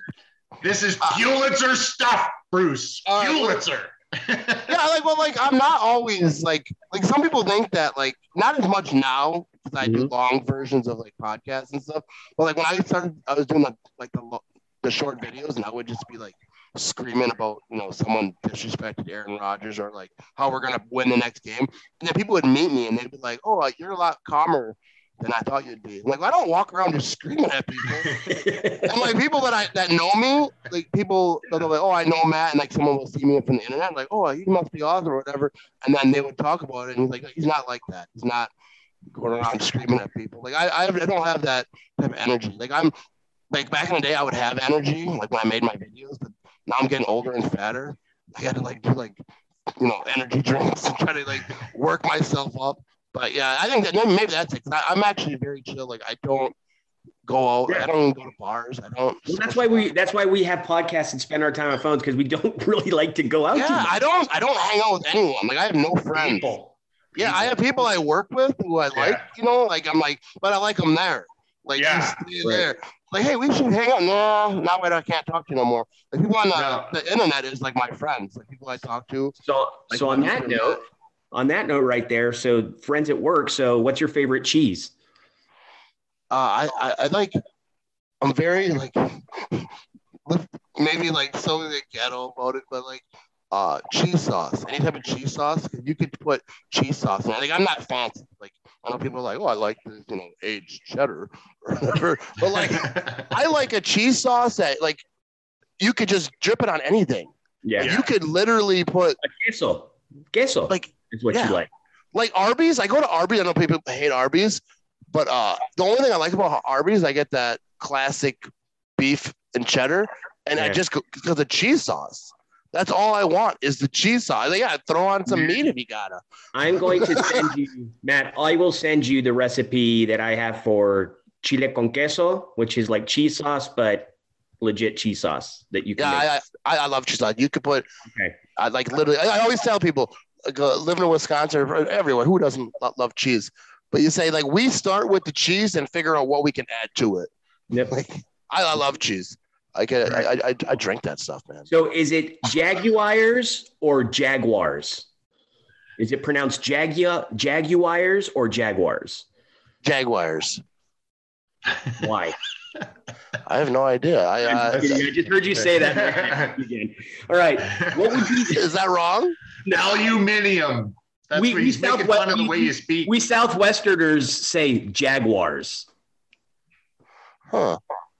This is ah. Pulitzer stuff, Bruce. Well- Pulitzer. yeah, like well, like I'm not always like like some people think that like not as much now because I do mm-hmm. long versions of like podcasts and stuff. But like when I started, I was doing like like the the short videos, and I would just be like screaming about you know someone disrespected Aaron Rodgers or like how we're gonna win the next game, and then people would meet me and they'd be like, "Oh, like, you're a lot calmer." Than I thought you'd be. Like I don't walk around just screaming at people. and like people that I that know me, like people that are like, oh, I know Matt, and like someone will see me from the internet, like, oh, he must be awesome or whatever, and then they would talk about it, and he's like, he's not like that. He's not going around screaming at people. Like I, I, I don't have that type of energy. Like I'm, like back in the day, I would have energy, like when I made my videos, but now I'm getting older and fatter. I got to like do like, you know, energy drinks and try to like work myself up. But yeah, I think that maybe that's it. I, I'm actually very chill. Like I don't go out. I don't even go to bars. I don't. Well, that's why we that's why we have podcasts and spend our time on phones because we don't really like to go out. too Yeah, much. I don't. I don't hang out with anyone. Like I have no friends. Yeah, I have people I work with who I like. You know, like I'm like, but I like them there. Like Yeah, just stay right. there. Like, hey, we should hang out. No, now I can't talk to you no more. Like people on the, the internet is like my friends, like people I talk to. So Like, so on that note, on that note right there, so friends at work. So what's your favorite cheese? uh, I, I I like I'm very like maybe like so like ghetto about it, but like uh cheese sauce. Any type of cheese sauce, you could put cheese sauce in it. Like I'm not fancy. Like I know people are like, oh, I like this, you know, aged cheddar or whatever. But like I like a cheese sauce that like you could just drip it on anything. Yeah, You could literally put a queso, queso. like What Yeah. you like. like Arby's. I go to Arby's. I know people hate Arby's, but uh, the only thing I like about Arby's, I get that classic beef and cheddar, and I just go because the cheese sauce. That's all I want is the cheese sauce. Like, yeah, throw on some meat if you gotta. I'm going to send you, Matt. I will send you the recipe that I have for chile con queso, which is like cheese sauce, but legit cheese sauce that you can. Yeah. I, I I love cheese sauce. You could put, Okay. I like literally. I, I always tell people, like, uh, living in Wisconsin, or everyone who doesn't love cheese, but you say like we start with the cheese and figure out what we can add to it. Yep. Like I, I love cheese. I can I, I I I drink that stuff, man. So is it Jaguars or Jaguars? Is it pronounced Jaguar Jaguars or Jaguars? Jaguars. Why? I have no idea. I uh, just. I just heard you say that again. All right. What would be is that wrong? Aluminium. That's we, what we he's making Southwest- of the we- way you speak. We Southwesterners say Jaguars. Huh?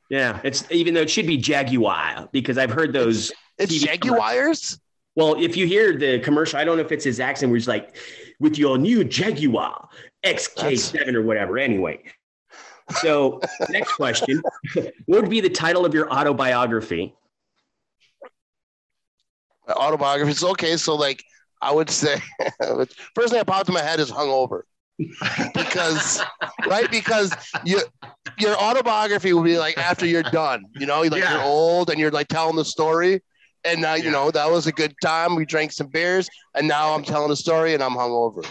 Yeah, it's even though it should be Jaguar because I've heard those. It's TV Jaguars. Well, if you hear the commercial, I don't know if it's his accent where he's like, with your new Jaguar XK7 or whatever. Anyway. So, next question What would be the title of your autobiography? Autobiography. It's okay. So like I would say, first thing that popped in my head is hungover. because right because you your autobiography will be like after you're done you know like Yeah. you're old and you're like telling the story and now you know that was a good time we drank some beers and now i'm telling the story and i'm hungover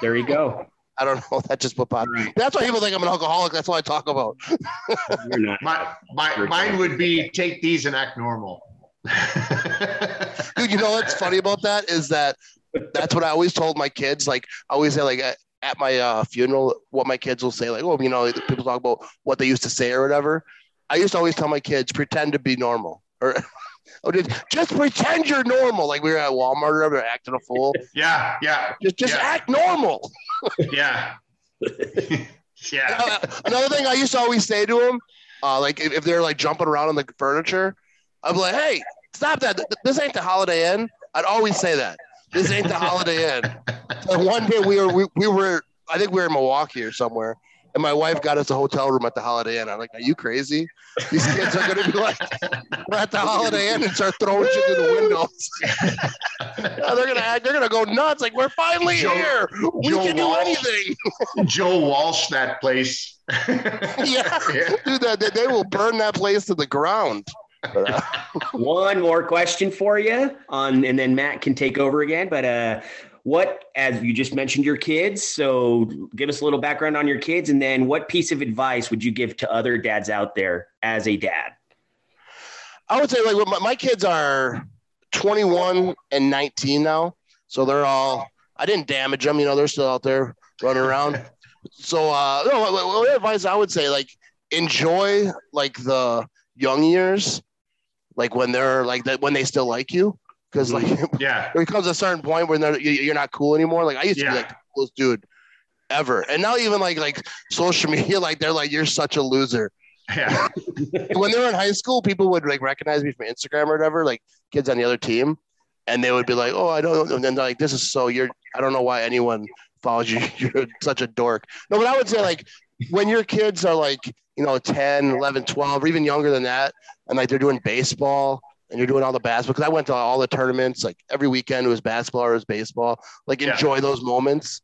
There you go. I don't know that just what popped that's why people think i'm an alcoholic that's what i talk about. You're not. My, my, mine would be take these and act normal. dude you know what's funny about that is that that's what i always told my kids like i always say like at, at my uh, funeral what my kids will say like oh you know people talk about what they used to say or whatever. I used to always tell my kids pretend to be normal or or just, just pretend you're normal like we were at walmart or whatever acting a fool yeah, yeah, just just Yeah. act normal yeah. yeah. Uh, another thing I used to always say to them, uh, like if, if they're like jumping around on the furniture, I'd be like, "Hey, stop that! This ain't the Holiday Inn." I'd always say that. This ain't the Holiday Inn. So one day we were we, we were I think we were in Milwaukee or somewhere, and my wife got us a hotel room at the Holiday Inn. I'm like, "Are you crazy? These kids are gonna be like, we're at the Holiday Inn and start throwing shit through the windows. Yeah, they're gonna they're gonna go nuts. Like we're finally Joe- here. We Joe can do Walsh. anything." Joe Walsh, that place. yeah, dude, that they, they will burn that place to the ground. Uh, One more question for you on, and then Matt can take over again. But uh, what, as you just mentioned, your kids. So give us a little background on your kids, and then what piece of advice would you give to other dads out there as a dad? I would say like my, my kids are 21 and 19 now, so they're all. I didn't damage them, you know. They're still out there running around. So, uh, no, what advice I would say like enjoy like the young years, like when they're like that when they still like you, because like mm-hmm. Yeah. there comes a certain point where you- you're not cool anymore. Like I used to Yeah. be like the coolest dude ever, and now even like like social media, like they're like you're such a loser. Yeah. when they were in high school, people would like recognize me from Instagram or whatever, like kids on the other team, and they would be like, "Oh, I don't," know. and then they're like, "This is so you're." I don't know why anyone follows you. You're such a dork. No, but I would say like when your kids are like you know 10, 11, 12, or even younger than that, and like they're doing baseball and you're doing all the basketball. Because I went to all the tournaments, like every weekend it was basketball or it was baseball. Like Yeah. enjoy those moments.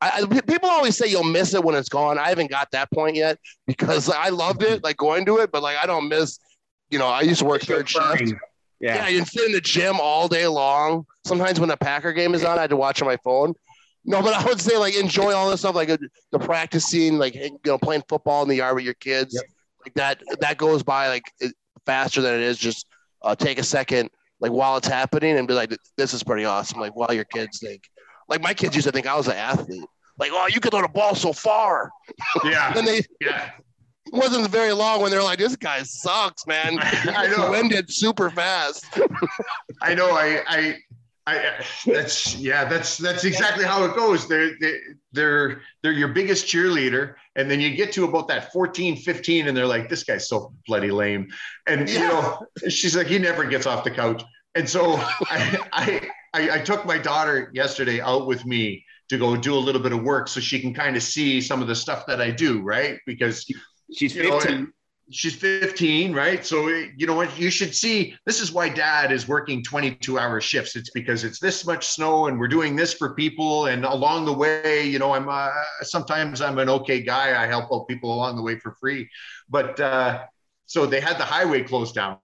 I, I, people always say you'll miss it when it's gone. I haven't got that point yet because I loved it, like going to it, but like I don't miss. You know, I used to work third shift. Yeah. Yeah, you sit in the gym all day long. Sometimes when the Packer game is on, I had to watch on my phone. No, but I would say like enjoy all this stuff, like uh, the practicing, like you know, playing football in the yard with your kids. Like that, that goes by like faster than it is just uh, take a second, like while it's happening, and be like, "This is pretty awesome." Like while your kids think, like my kids used to think I was an athlete. Like, oh, you could throw the ball so far. Yeah. and they Yeah. it wasn't very long when they're like, "This guy sucks, man." I know. Winded super fast. I know. I, I, I, that's yeah. That's that's exactly how it goes. They're they, they're they're your biggest cheerleader, and then you get to about that 14, 15, and they're like, "This guy's so bloody lame," and you know, she's like, "He never gets off the couch." And so I, I, I, I took my daughter yesterday out with me to go do a little bit of work so she can kind of see some of the stuff that I do, right? Because She's you know, 15. She's 15, right? So you know what? You should see. This is why Dad is working 22 hour shifts. It's because it's this much snow, and we're doing this for people. And along the way, you know, I'm uh, sometimes I'm an okay guy. I help out people along the way for free. But uh, so they had the highway closed down,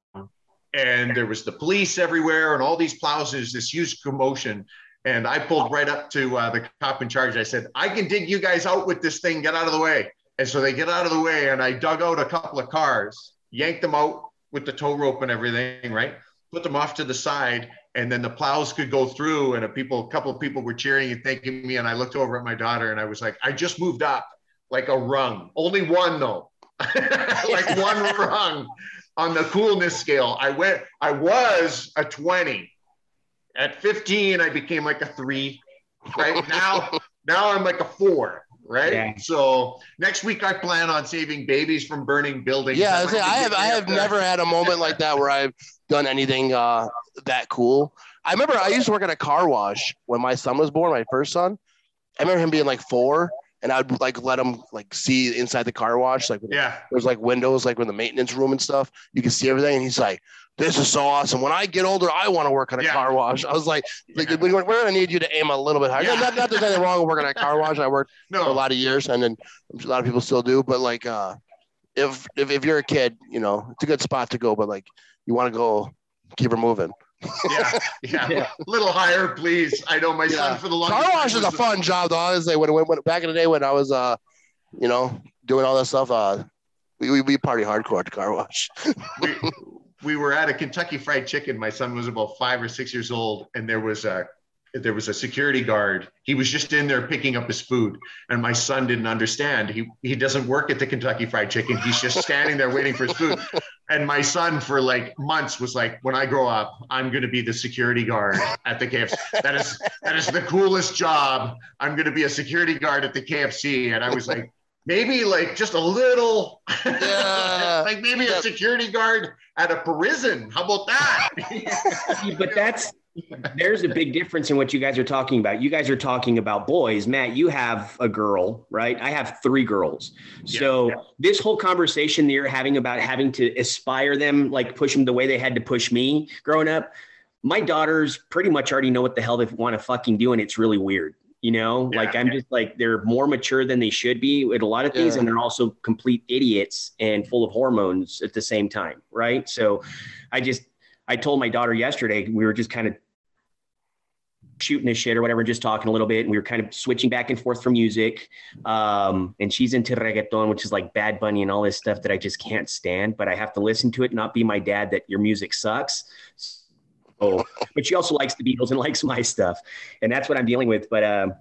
and there was the police everywhere, and all these plows. There's this huge commotion. And I pulled right up to uh, the cop in charge. I said, I can dig you guys out with this thing. Get out of the way. And so they get out of the way, and I dug out a couple of cars, yanked them out with the tow rope and everything, right? Put them off to the side, and then the plows could go through. And a people, a couple of people were cheering and thanking me. And I looked over at my daughter, and I was like, I just moved up like a rung, only one though, like one rung on the coolness scale. I went, I was a 20. At 15, I became like a three. Right now, now I'm like a four. Right. Yeah. So next week I plan on saving babies from burning buildings. Yeah, I, I'd was saying, like to I have I have there. never had a moment like that where I've done anything uh, that cool. I remember I used to work at a car wash when my son was born, my first son. I remember him being like four, and I'd like let him like see inside the car wash, like Yeah. there's like windows, like in the maintenance room and stuff. You can see everything, and he's like, "This is so awesome. When I get older, I want to work at a Yeah. car wash." I was like, like Yeah. we- "We're gonna need you to aim a little bit higher." Yeah. Not, not there's anything wrong with working at a car wash. I worked for a lot of years, and then a lot of people still do. But like, uh, if if, if you're a kid, you know, it's a good spot to go. But like, you want to go, keep her moving. Yeah. Yeah. Yeah. little higher, please. I know my Yeah. son for the longest Car wash is a fun job, though. Honestly, when, when, when back in the day when I was, uh, you know, doing all that stuff, uh, we we, we party hardcore at the car wash. we, we were at a Kentucky Fried Chicken. My son was about five or six years old, and there was a there was a security guard. He was just in there picking up his food, and my son didn't understand. He he doesn't work at the Kentucky Fried Chicken. He's just standing there waiting for his food. And my son, for like months, was like, "When I grow up, I'm going to be the security guard at the KFC. That is that is the coolest job. I'm going to be a security guard at the KFC." And I was like. Maybe like just a little, Yeah. like maybe Yeah. a security guard at a prison. How about that? But that's there's a big difference in what you guys are talking about. You guys are talking about boys. Matt, you have a girl, right? I have three girls. So this whole conversation that you're having about having to aspire them, like push them the way they had to push me growing up, my daughters pretty much already know what the hell they want to fucking do, and it's really weird. You know, Yeah. like I'm just like they're more mature than they should be with a lot of things, Yeah. and they're also complete idiots and full of hormones at the same time, right? So I just I told my daughter yesterday, we were just kind of shooting the shit or whatever, just talking a little bit. And we were kind of switching back and forth from music. Um, and she's into reggaeton, which is like Bad Bunny and all this stuff that I just can't stand, but I have to listen to it, not be my dad that your music sucks. So, but she also likes the Beatles and likes my stuff. And that's what I'm dealing with. But, um,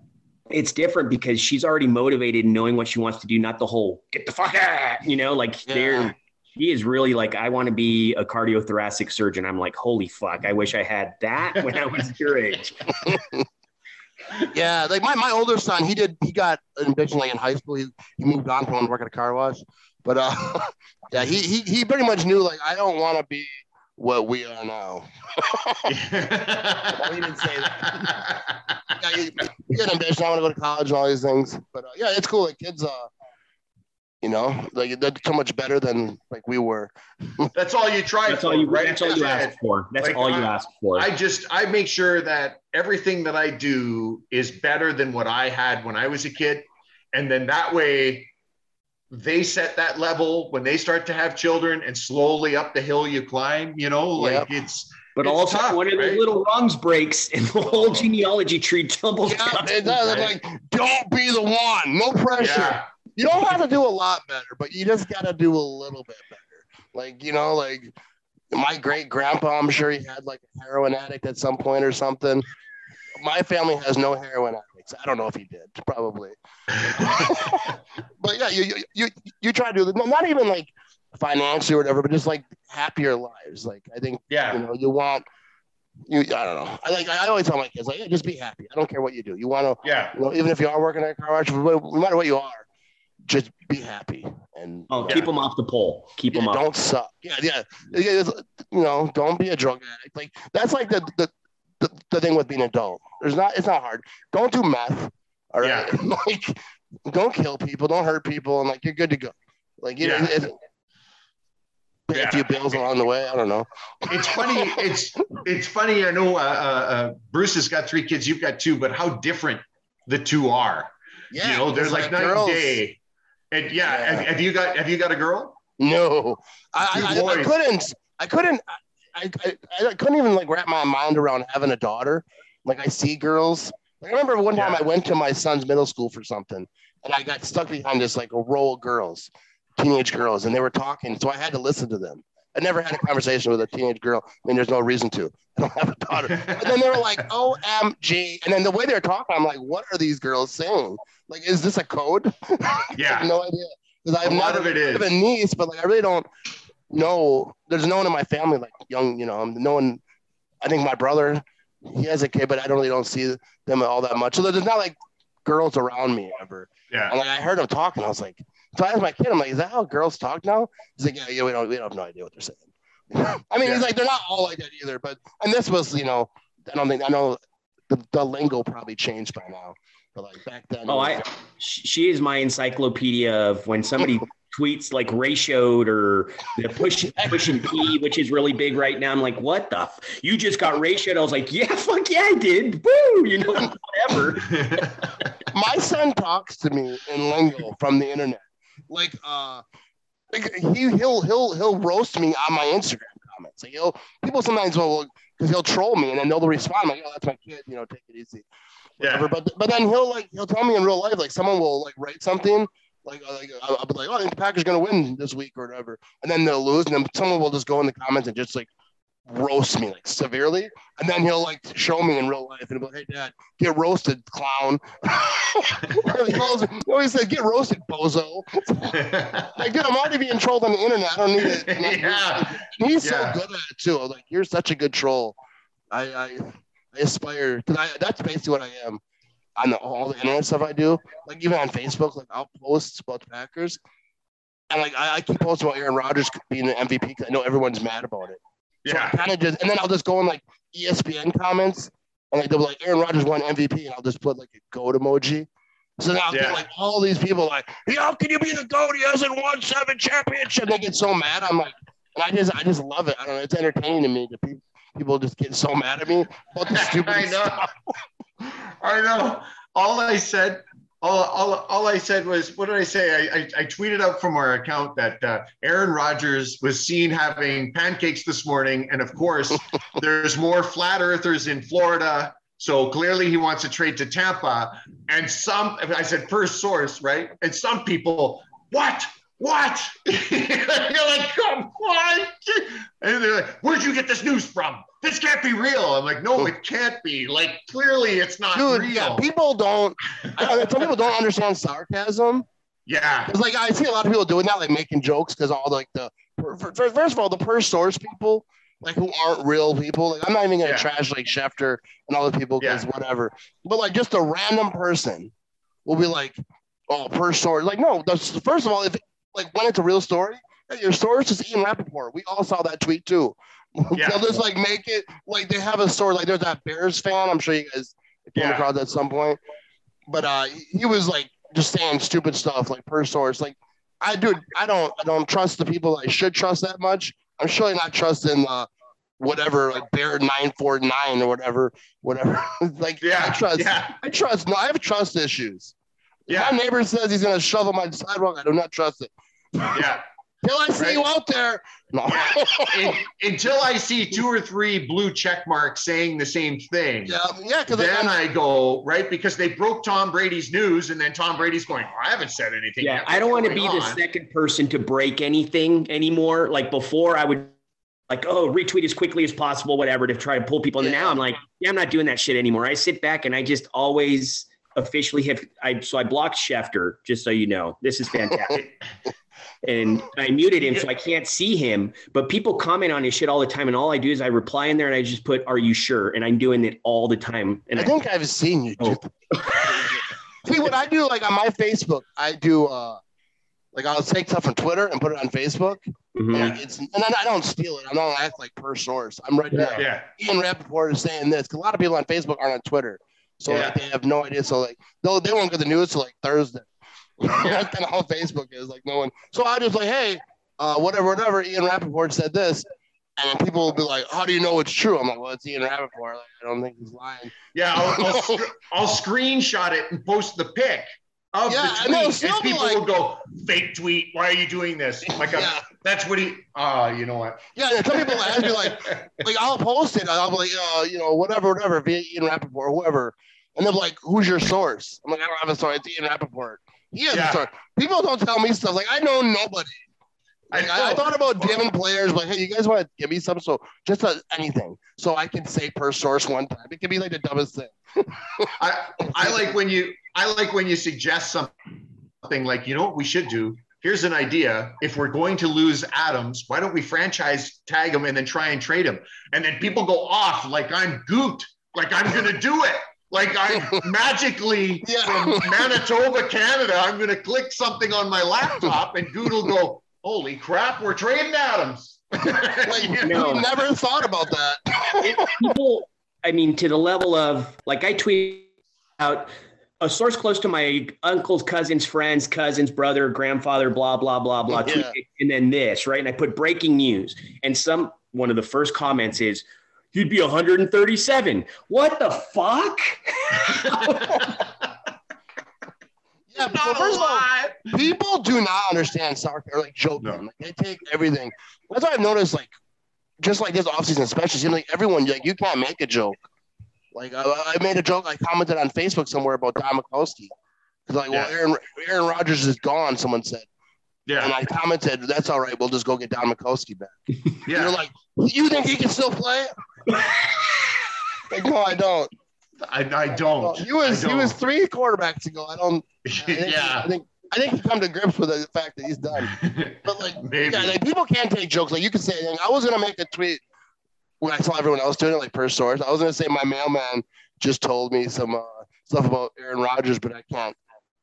it's different because she's already motivated and knowing what she wants to do, not the whole get the fuck out, you know, like Yeah. they're, she is really like, I want to be a cardiothoracic surgeon. I'm like, holy fuck, I wish I had that when I was your age. yeah, like my, my older son, he did he got eventually in high school. He, he moved on from working at a car wash, but uh, yeah, he, he he pretty much knew like I don't want to be what we are now. he didn't say that. Yeah, he, he had ambition. I want to go to college and all these things, but uh, yeah, it's cool. Like kids, uh, you know, like they're so much better than like we were. That's all you try That's for, all you, right? that's all you That's ask for. That's Like, all you I- ask for. I just I make sure that everything that I do is better than what I had when I was a kid, and then that way they set that level when they start to have children, and slowly up the hill you climb. You know, like Yep. it's but it's also tough, one of those right? little rungs breaks and the oh. whole genealogy tree tumbles Yeah, down. it does. I'm like, don't be the one. No pressure. yeah. You don't have to do a lot better, but you just got to do a little bit better. Like, you know, like my great grandpa, I'm sure he had like a heroin addict at some point or something. My family has no heroin addicts. I don't know if he did, probably. but yeah, you, you, you, you try to do the, not even like financially or whatever, but just like happier lives. Like, I think, yeah, you know, you want, you, I don't know. I like, I always tell my kids, like, yeah, just be happy. I don't care what you do. You want to, Yeah. you know, even if you are working at a car wash, no matter what you are, just be happy and Oh, Yeah. keep them off the pole. Keep yeah, them off. don't suck. Yeah, yeah, Yeah, You know, don't be a drug addict. Like that's like the the the, the thing with being adult. There's not. It's not hard. Don't do meth. All right. like, don't kill people. Don't hurt people, and like you're good to go. Like you know, Yeah. it, pay a few bills along the way. I don't know. It's funny. It's it's funny. I know uh, uh, uh, Bruce has got three kids. You've got two, but how different the two are. Yeah, you know, they're like, like night girls. and day. And yeah, Yeah. Have, have you got have you got a girl? No, I, I, I couldn't. I couldn't. I, I, I couldn't even like wrap my mind around having a daughter. Like I see girls. Like, I remember one time Yeah. I went to my son's middle school for something, and I got stuck behind this like a row of girls, teenage girls, and they were talking, so I had to listen to them. I never had a conversation with a teenage girl. I mean, there's no reason to. I don't have a daughter. And then they were like, "OMG!" And then the way they're talking, I'm like, "What are these girls saying? Like, is this a code?" I Yeah. have no idea. Because I've A lot never of it I have a niece, but like I really don't know. There's no one in my family like young. You know, I'm no one. I think my brother, he has a kid, but I don't really don't see them all that much. So there's not like girls around me ever. Yeah. And like I heard him talking, I was like, so I asked my kid, I'm like, is that how girls talk now? He's like, yeah, yeah, we don't, we don't have no idea what they're saying. I mean, Yeah. he's like, they're not all like that either, but and this was, you know, I don't think I know the, the lingo probably changed by now, but like back then. Oh, I she is my encyclopedia of when somebody tweets like ratioed or the push push and P, which is really big right now. I'm like, what the? F- you just got ratioed. I was like, yeah, fuck yeah, I did. Woo, you know, whatever. my son talks to me in lingo from the internet. Like uh like he he'll he'll he'll roast me on my Instagram comments. Like he'll people sometimes will because he'll troll me and then they'll respond like, oh, that's my kid, you know, take it easy. Whatever. yeah. But but then he'll like he'll tell me in real life, like someone will like write something. Like, uh, like I'll I'll be like, oh, I think the Packers gonna win this week or whatever, and then they'll lose, and then someone will just go in the comments and just like roast me like severely, and then he'll like show me in real life and be like, hey, dad, get roasted, clown. he always said, get roasted, bozo. Like, dude, I'm already being trolled on the internet. I don't need it. Yeah. And he's Yeah. so good at it too. I'm Like, you're such a good troll. I I, I aspire because I that's basically what I am on the, all the internet stuff I do. Like even on Facebook, like I'll post about the Packers, and like I, I keep posting about Aaron Rodgers being an MVP because I know everyone's mad about it. Yeah. I kind of just, and then I'll just go in like ESPN comments, and like they'll be like Aaron Rodgers won MVP, and I'll just put like a goat emoji. So now Yeah. like all these people like, "Hey, how can you be the goat? He hasn't won seven championships. And they get so mad. I'm like, and I just, I just love it. I don't know. It's entertaining to me. The people, people just get so mad at me about the stupid I know. stuff. I know. All I said, all, all, all I said was, what did I say? I, I, I tweeted out from our account that uh, Aaron Rodgers was seen having pancakes this morning. And of course, there's more flat earthers in Florida. So clearly he wants to trade to Tampa. And some, I said, per source, right? And some people, what? What? You're like, come on. And they're like, where'd you get this news from? This can't be real. I'm like, no, oh. it can't be. Like, clearly it's not Dude, real. yeah, people don't. Some people don't understand sarcasm. Yeah. It's like I see a lot of people doing that, like making jokes because all like the fir- fir- first of all, the per source people, like who aren't real people. Like I'm not even gonna Yeah. trash like Schefter and all the people because Yeah. whatever. But like just a random person will be like, oh, per source. Like no, that's, first of all, if like when it's a real story, your source is Ian Rapoport. We all saw that tweet too. Yeah. They'll just like make it like they have a story. Like there's that Bears fan. I'm sure you guys came Yeah. across at some point. But uh, he was like just saying stupid stuff like per source. Like I do, I don't, I don't trust the people I should trust that much. I'm surely not trusting uh, whatever like Bear nine four nine or whatever, whatever. like Yeah. I trust, Yeah. I trust. No, I have trust issues. If Yeah. my neighbor says he's gonna shovel my sidewalk, I do not trust it. Yeah. Till I see Right. you out there. No. In- until I see two or three blue check marks saying the same thing. yeah, yeah, because Then I go, right? Because they broke Tom Brady's news, and then Tom Brady's going, oh, I haven't said anything. Yeah, yet. I don't want to be going the second person to break anything anymore. Like before, I would like, oh, retweet as quickly as possible, whatever, to try to pull people. And Yeah. now I'm like, yeah, I'm not doing that shit anymore. I sit back and I just always officially have. I so I blocked Schefter, just so you know. This is fantastic. and I muted him so I can't see him. But people comment on his shit all the time, and all I do is I reply in there and I just put, "Are you sure?" And I'm doing it all the time. And I think I've seen you. Oh. See what I do, like on my Facebook, I do uh Like I'll take stuff from Twitter and put it on Facebook. Mhm. Like, it's and then I don't steal it. I don't act like per source. I'm right Yeah. out Yeah. Ian Rapoport is saying this. 'Cause a lot of people on Facebook aren't on Twitter, so Yeah. like, they have no idea. So like they'll they won't get the news till like Thursday. That's kind of how Facebook is. Like no one. So I just like, hey, uh, whatever, whatever. Ian Rapoport said this, and people will be like, how do you know it's true? I'm like, well, it's Ian Rapoport. Like, I don't think he's lying. Yeah, I'll, I'll, sc- I'll screenshot it and post the pic of Yeah, the tweet, still and people like- will go, "Fake tweet! Why are you doing this?" Oh my God, Yeah. that's what he. Ah, you know what? Yeah, and some people ask me like, like I'll post it. I'll be like, uh, you know, whatever, whatever, via Ian Rapoport, whoever. And they're like, who's your source? I'm like, I don't have a source. It's Ian Rapoport. He has Yeah. a source. People don't tell me stuff. Like, I know nobody. Like, I, I thought about giving players, like, hey, you guys want to give me some? So just uh, anything. So I can say per source one time. It can be like the dumbest thing. I I like when you I like when you suggest something like, you know what we should do? Here's an idea. If we're going to lose Adams, why don't we franchise tag him and then try and trade him? And then people go off like I'm Gute, like I'm gonna do it. Like I magically Yeah. from Manitoba, Canada, I'm gonna click something on my laptop and Gute will go, Holy crap, we're trading Adams. Like, You No. we never thought about that. It- people, I mean, to the level of like I tweet out a source close to my uncle's cousin's friend's cousin's brother, grandfather, blah blah blah blah, Yeah. it, and then this right, and I put breaking news, and some one of the first comments is. He'd be 137. What the fuck? Yeah, well, Not first of all, people do not understand soccer or like joking. No. Like they take everything. That's why I've noticed, like, just like this offseason, especially, seems like everyone like you can't make a joke. Like I, I made a joke. I commented on Facebook somewhere about Don Majkowski. Because like, well, Aaron Aaron Rodgers is gone. Someone said, Yeah. and Yeah, I commented, "That's all right. We'll just go get Don Majkowski back." And yeah. you're like, "You think he can still play?" Like, no, I don't. I, I don't. He was I he was three quarterbacks ago. I don't. I think, yeah. I think I think he come to grips with the fact that he's done. But like, Maybe. yeah, like people can't take jokes. Like you could say, anything. I was gonna make a tweet when I saw everyone else doing it, like per source. I was gonna say my mailman just told me some uh, stuff about Aaron Rodgers, but I can't.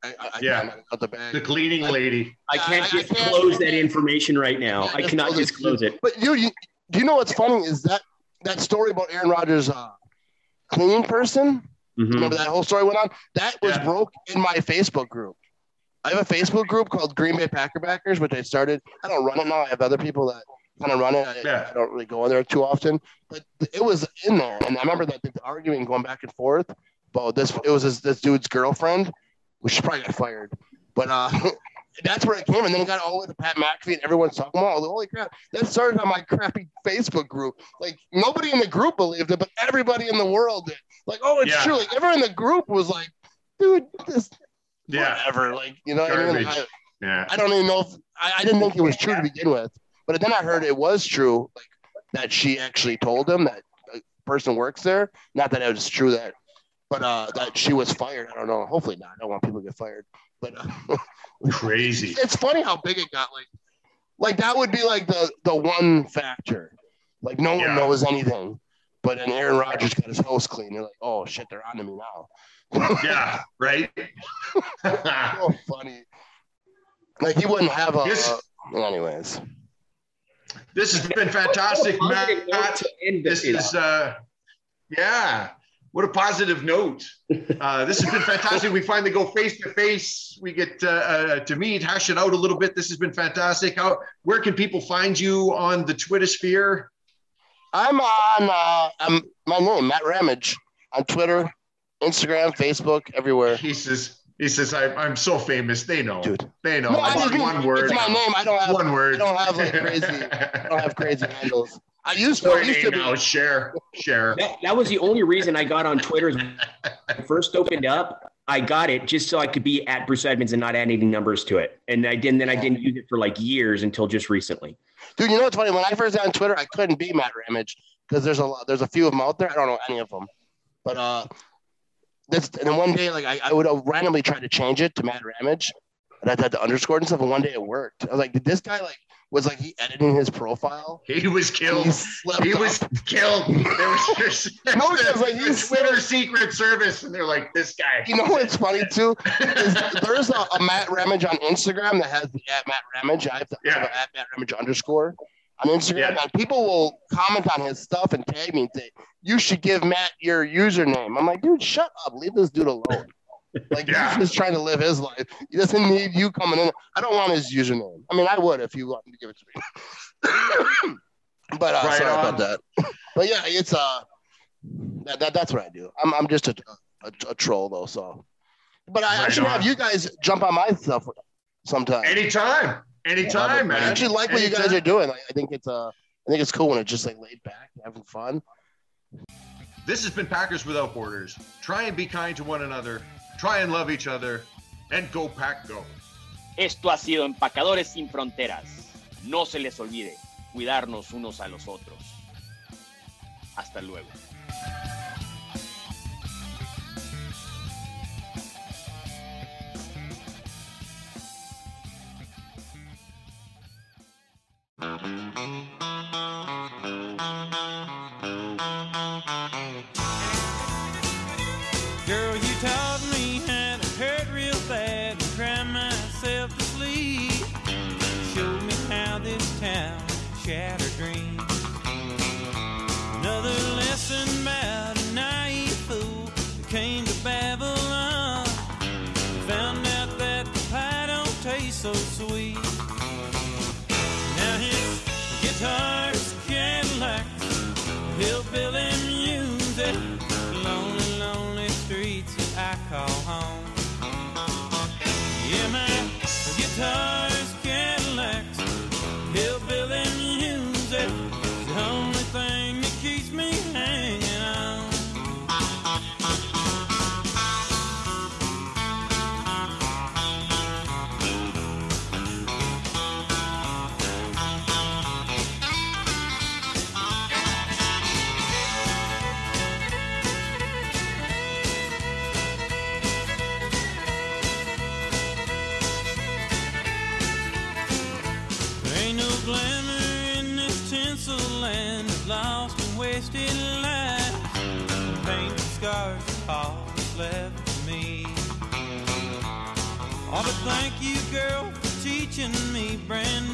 I, I, I Yeah. can't out the bag. the cleaning lady. I can't I- I can't- disclose that information right now. Yeah, I cannot disclose it. it. But you, you, do you know what's funny is that that story about Aaron Rodgers, uh, cleaning person. Mhm. Remember that whole story went on? That was Yeah. broke in my Facebook group. I have a Facebook group called Green Bay Packer Backers, which I started. I don't run it now. I have other people that kind of run it. I, Yeah. I don't really go in there too often, but it was in there. And I remember that the arguing going back and forth about this. It was this, this dude's girlfriend, which she probably got fired. But uh, that's where it came. And then it got all the way to Pat McAfee and everyone's talking about, it. holy crap, that started on my crappy Facebook group. Like nobody in the group believed it, but everybody in the world did. Like, oh, it's Yeah. true. Like everyone in the group was like, dude, this Yeah. whatever. Like, you know I mean? I, Yeah. I don't even know if I, I didn't think it was true to begin with. But then I heard it was true, like that she actually told him that a person works there. Not that it was true that, but uh, that she was fired. I don't know. Hopefully not. I don't want people to get fired. But uh, Crazy. it's funny how big it got. Like, like that would be like the the one factor. Like no one Yeah. knows anything. But then Aaron Rodgers got his house clean. They're like, oh shit, they're on to me now. Yeah. Right. so funny. Like he wouldn't have a. Yes. anyways. this has been fantastic, Matt. Positive note to end This is uh yeah. What a positive note. Uh, this has been fantastic. We finally go face to face. We get uh, uh, to meet, hash it out a little bit. This has been fantastic. How where can people find you on the Twitter sphere? I'm on uh, I'm, my name, Matt Ramage, on Twitter, Instagram, Facebook, everywhere. He says he says I, I'm so famous. They know. Dude. They know. No, I One- just one word. It's my name. I don't have. One word. I don't have like crazy. I don't have crazy handles. I used to. I used to name be. now. Share. Share. That, that was the only reason I got on Twitter. when I first opened up, I got it just so I could be at Bruce Edmonds and not add any numbers to it. And I didn't. Then I didn't use it for like years until just recently. Dude, you know what's funny? When I first got on Twitter, I couldn't be Matt Ramage because there's a lot, there's a few of them out there. I don't know any of them, but uh, this and then one day like I, I would randomly try to change it to Matt Ramage, and I had the underscore and stuff. And one day it worked. I was like, did this guy like was like he editing his profile. He was killed. He He was killed. There was just No, was like he's Twitter Secret Service, and they're like, "This guy." You know what's funny too? Is there's a, a Matt Ramage on Instagram that has the at Matt Ramage. I have the Yeah. at Matt Ramage underscore on Instagram, Yeah. and people will comment on his stuff and tag me and say, "You should give Matt your username." I'm like, dude, shut up. Leave this dude alone. Like Yeah. he's just trying to live his life. He doesn't need you coming in. I don't want his username. I mean, I would if you wanted to give it to me. but uh, Right sorry on. about that. But yeah, it's uh, that, that that's what I do. I'm I'm just a, a, a troll though. So, but I, I Right should have you guys jump on my stuff sometime. Anytime, anytime, I man. I actually like what you guys are doing. I think it's uh, I think it's cool when it's just like laid back, having fun. This has been Packers Without Borders. Try and be kind to one another. Try and love each other. And go pack go. Esto ha sido Empacadores sin Fronteras. No se les olvide cuidarnos unos a los otros. Hasta luego. Thank you, girl, for teaching me brand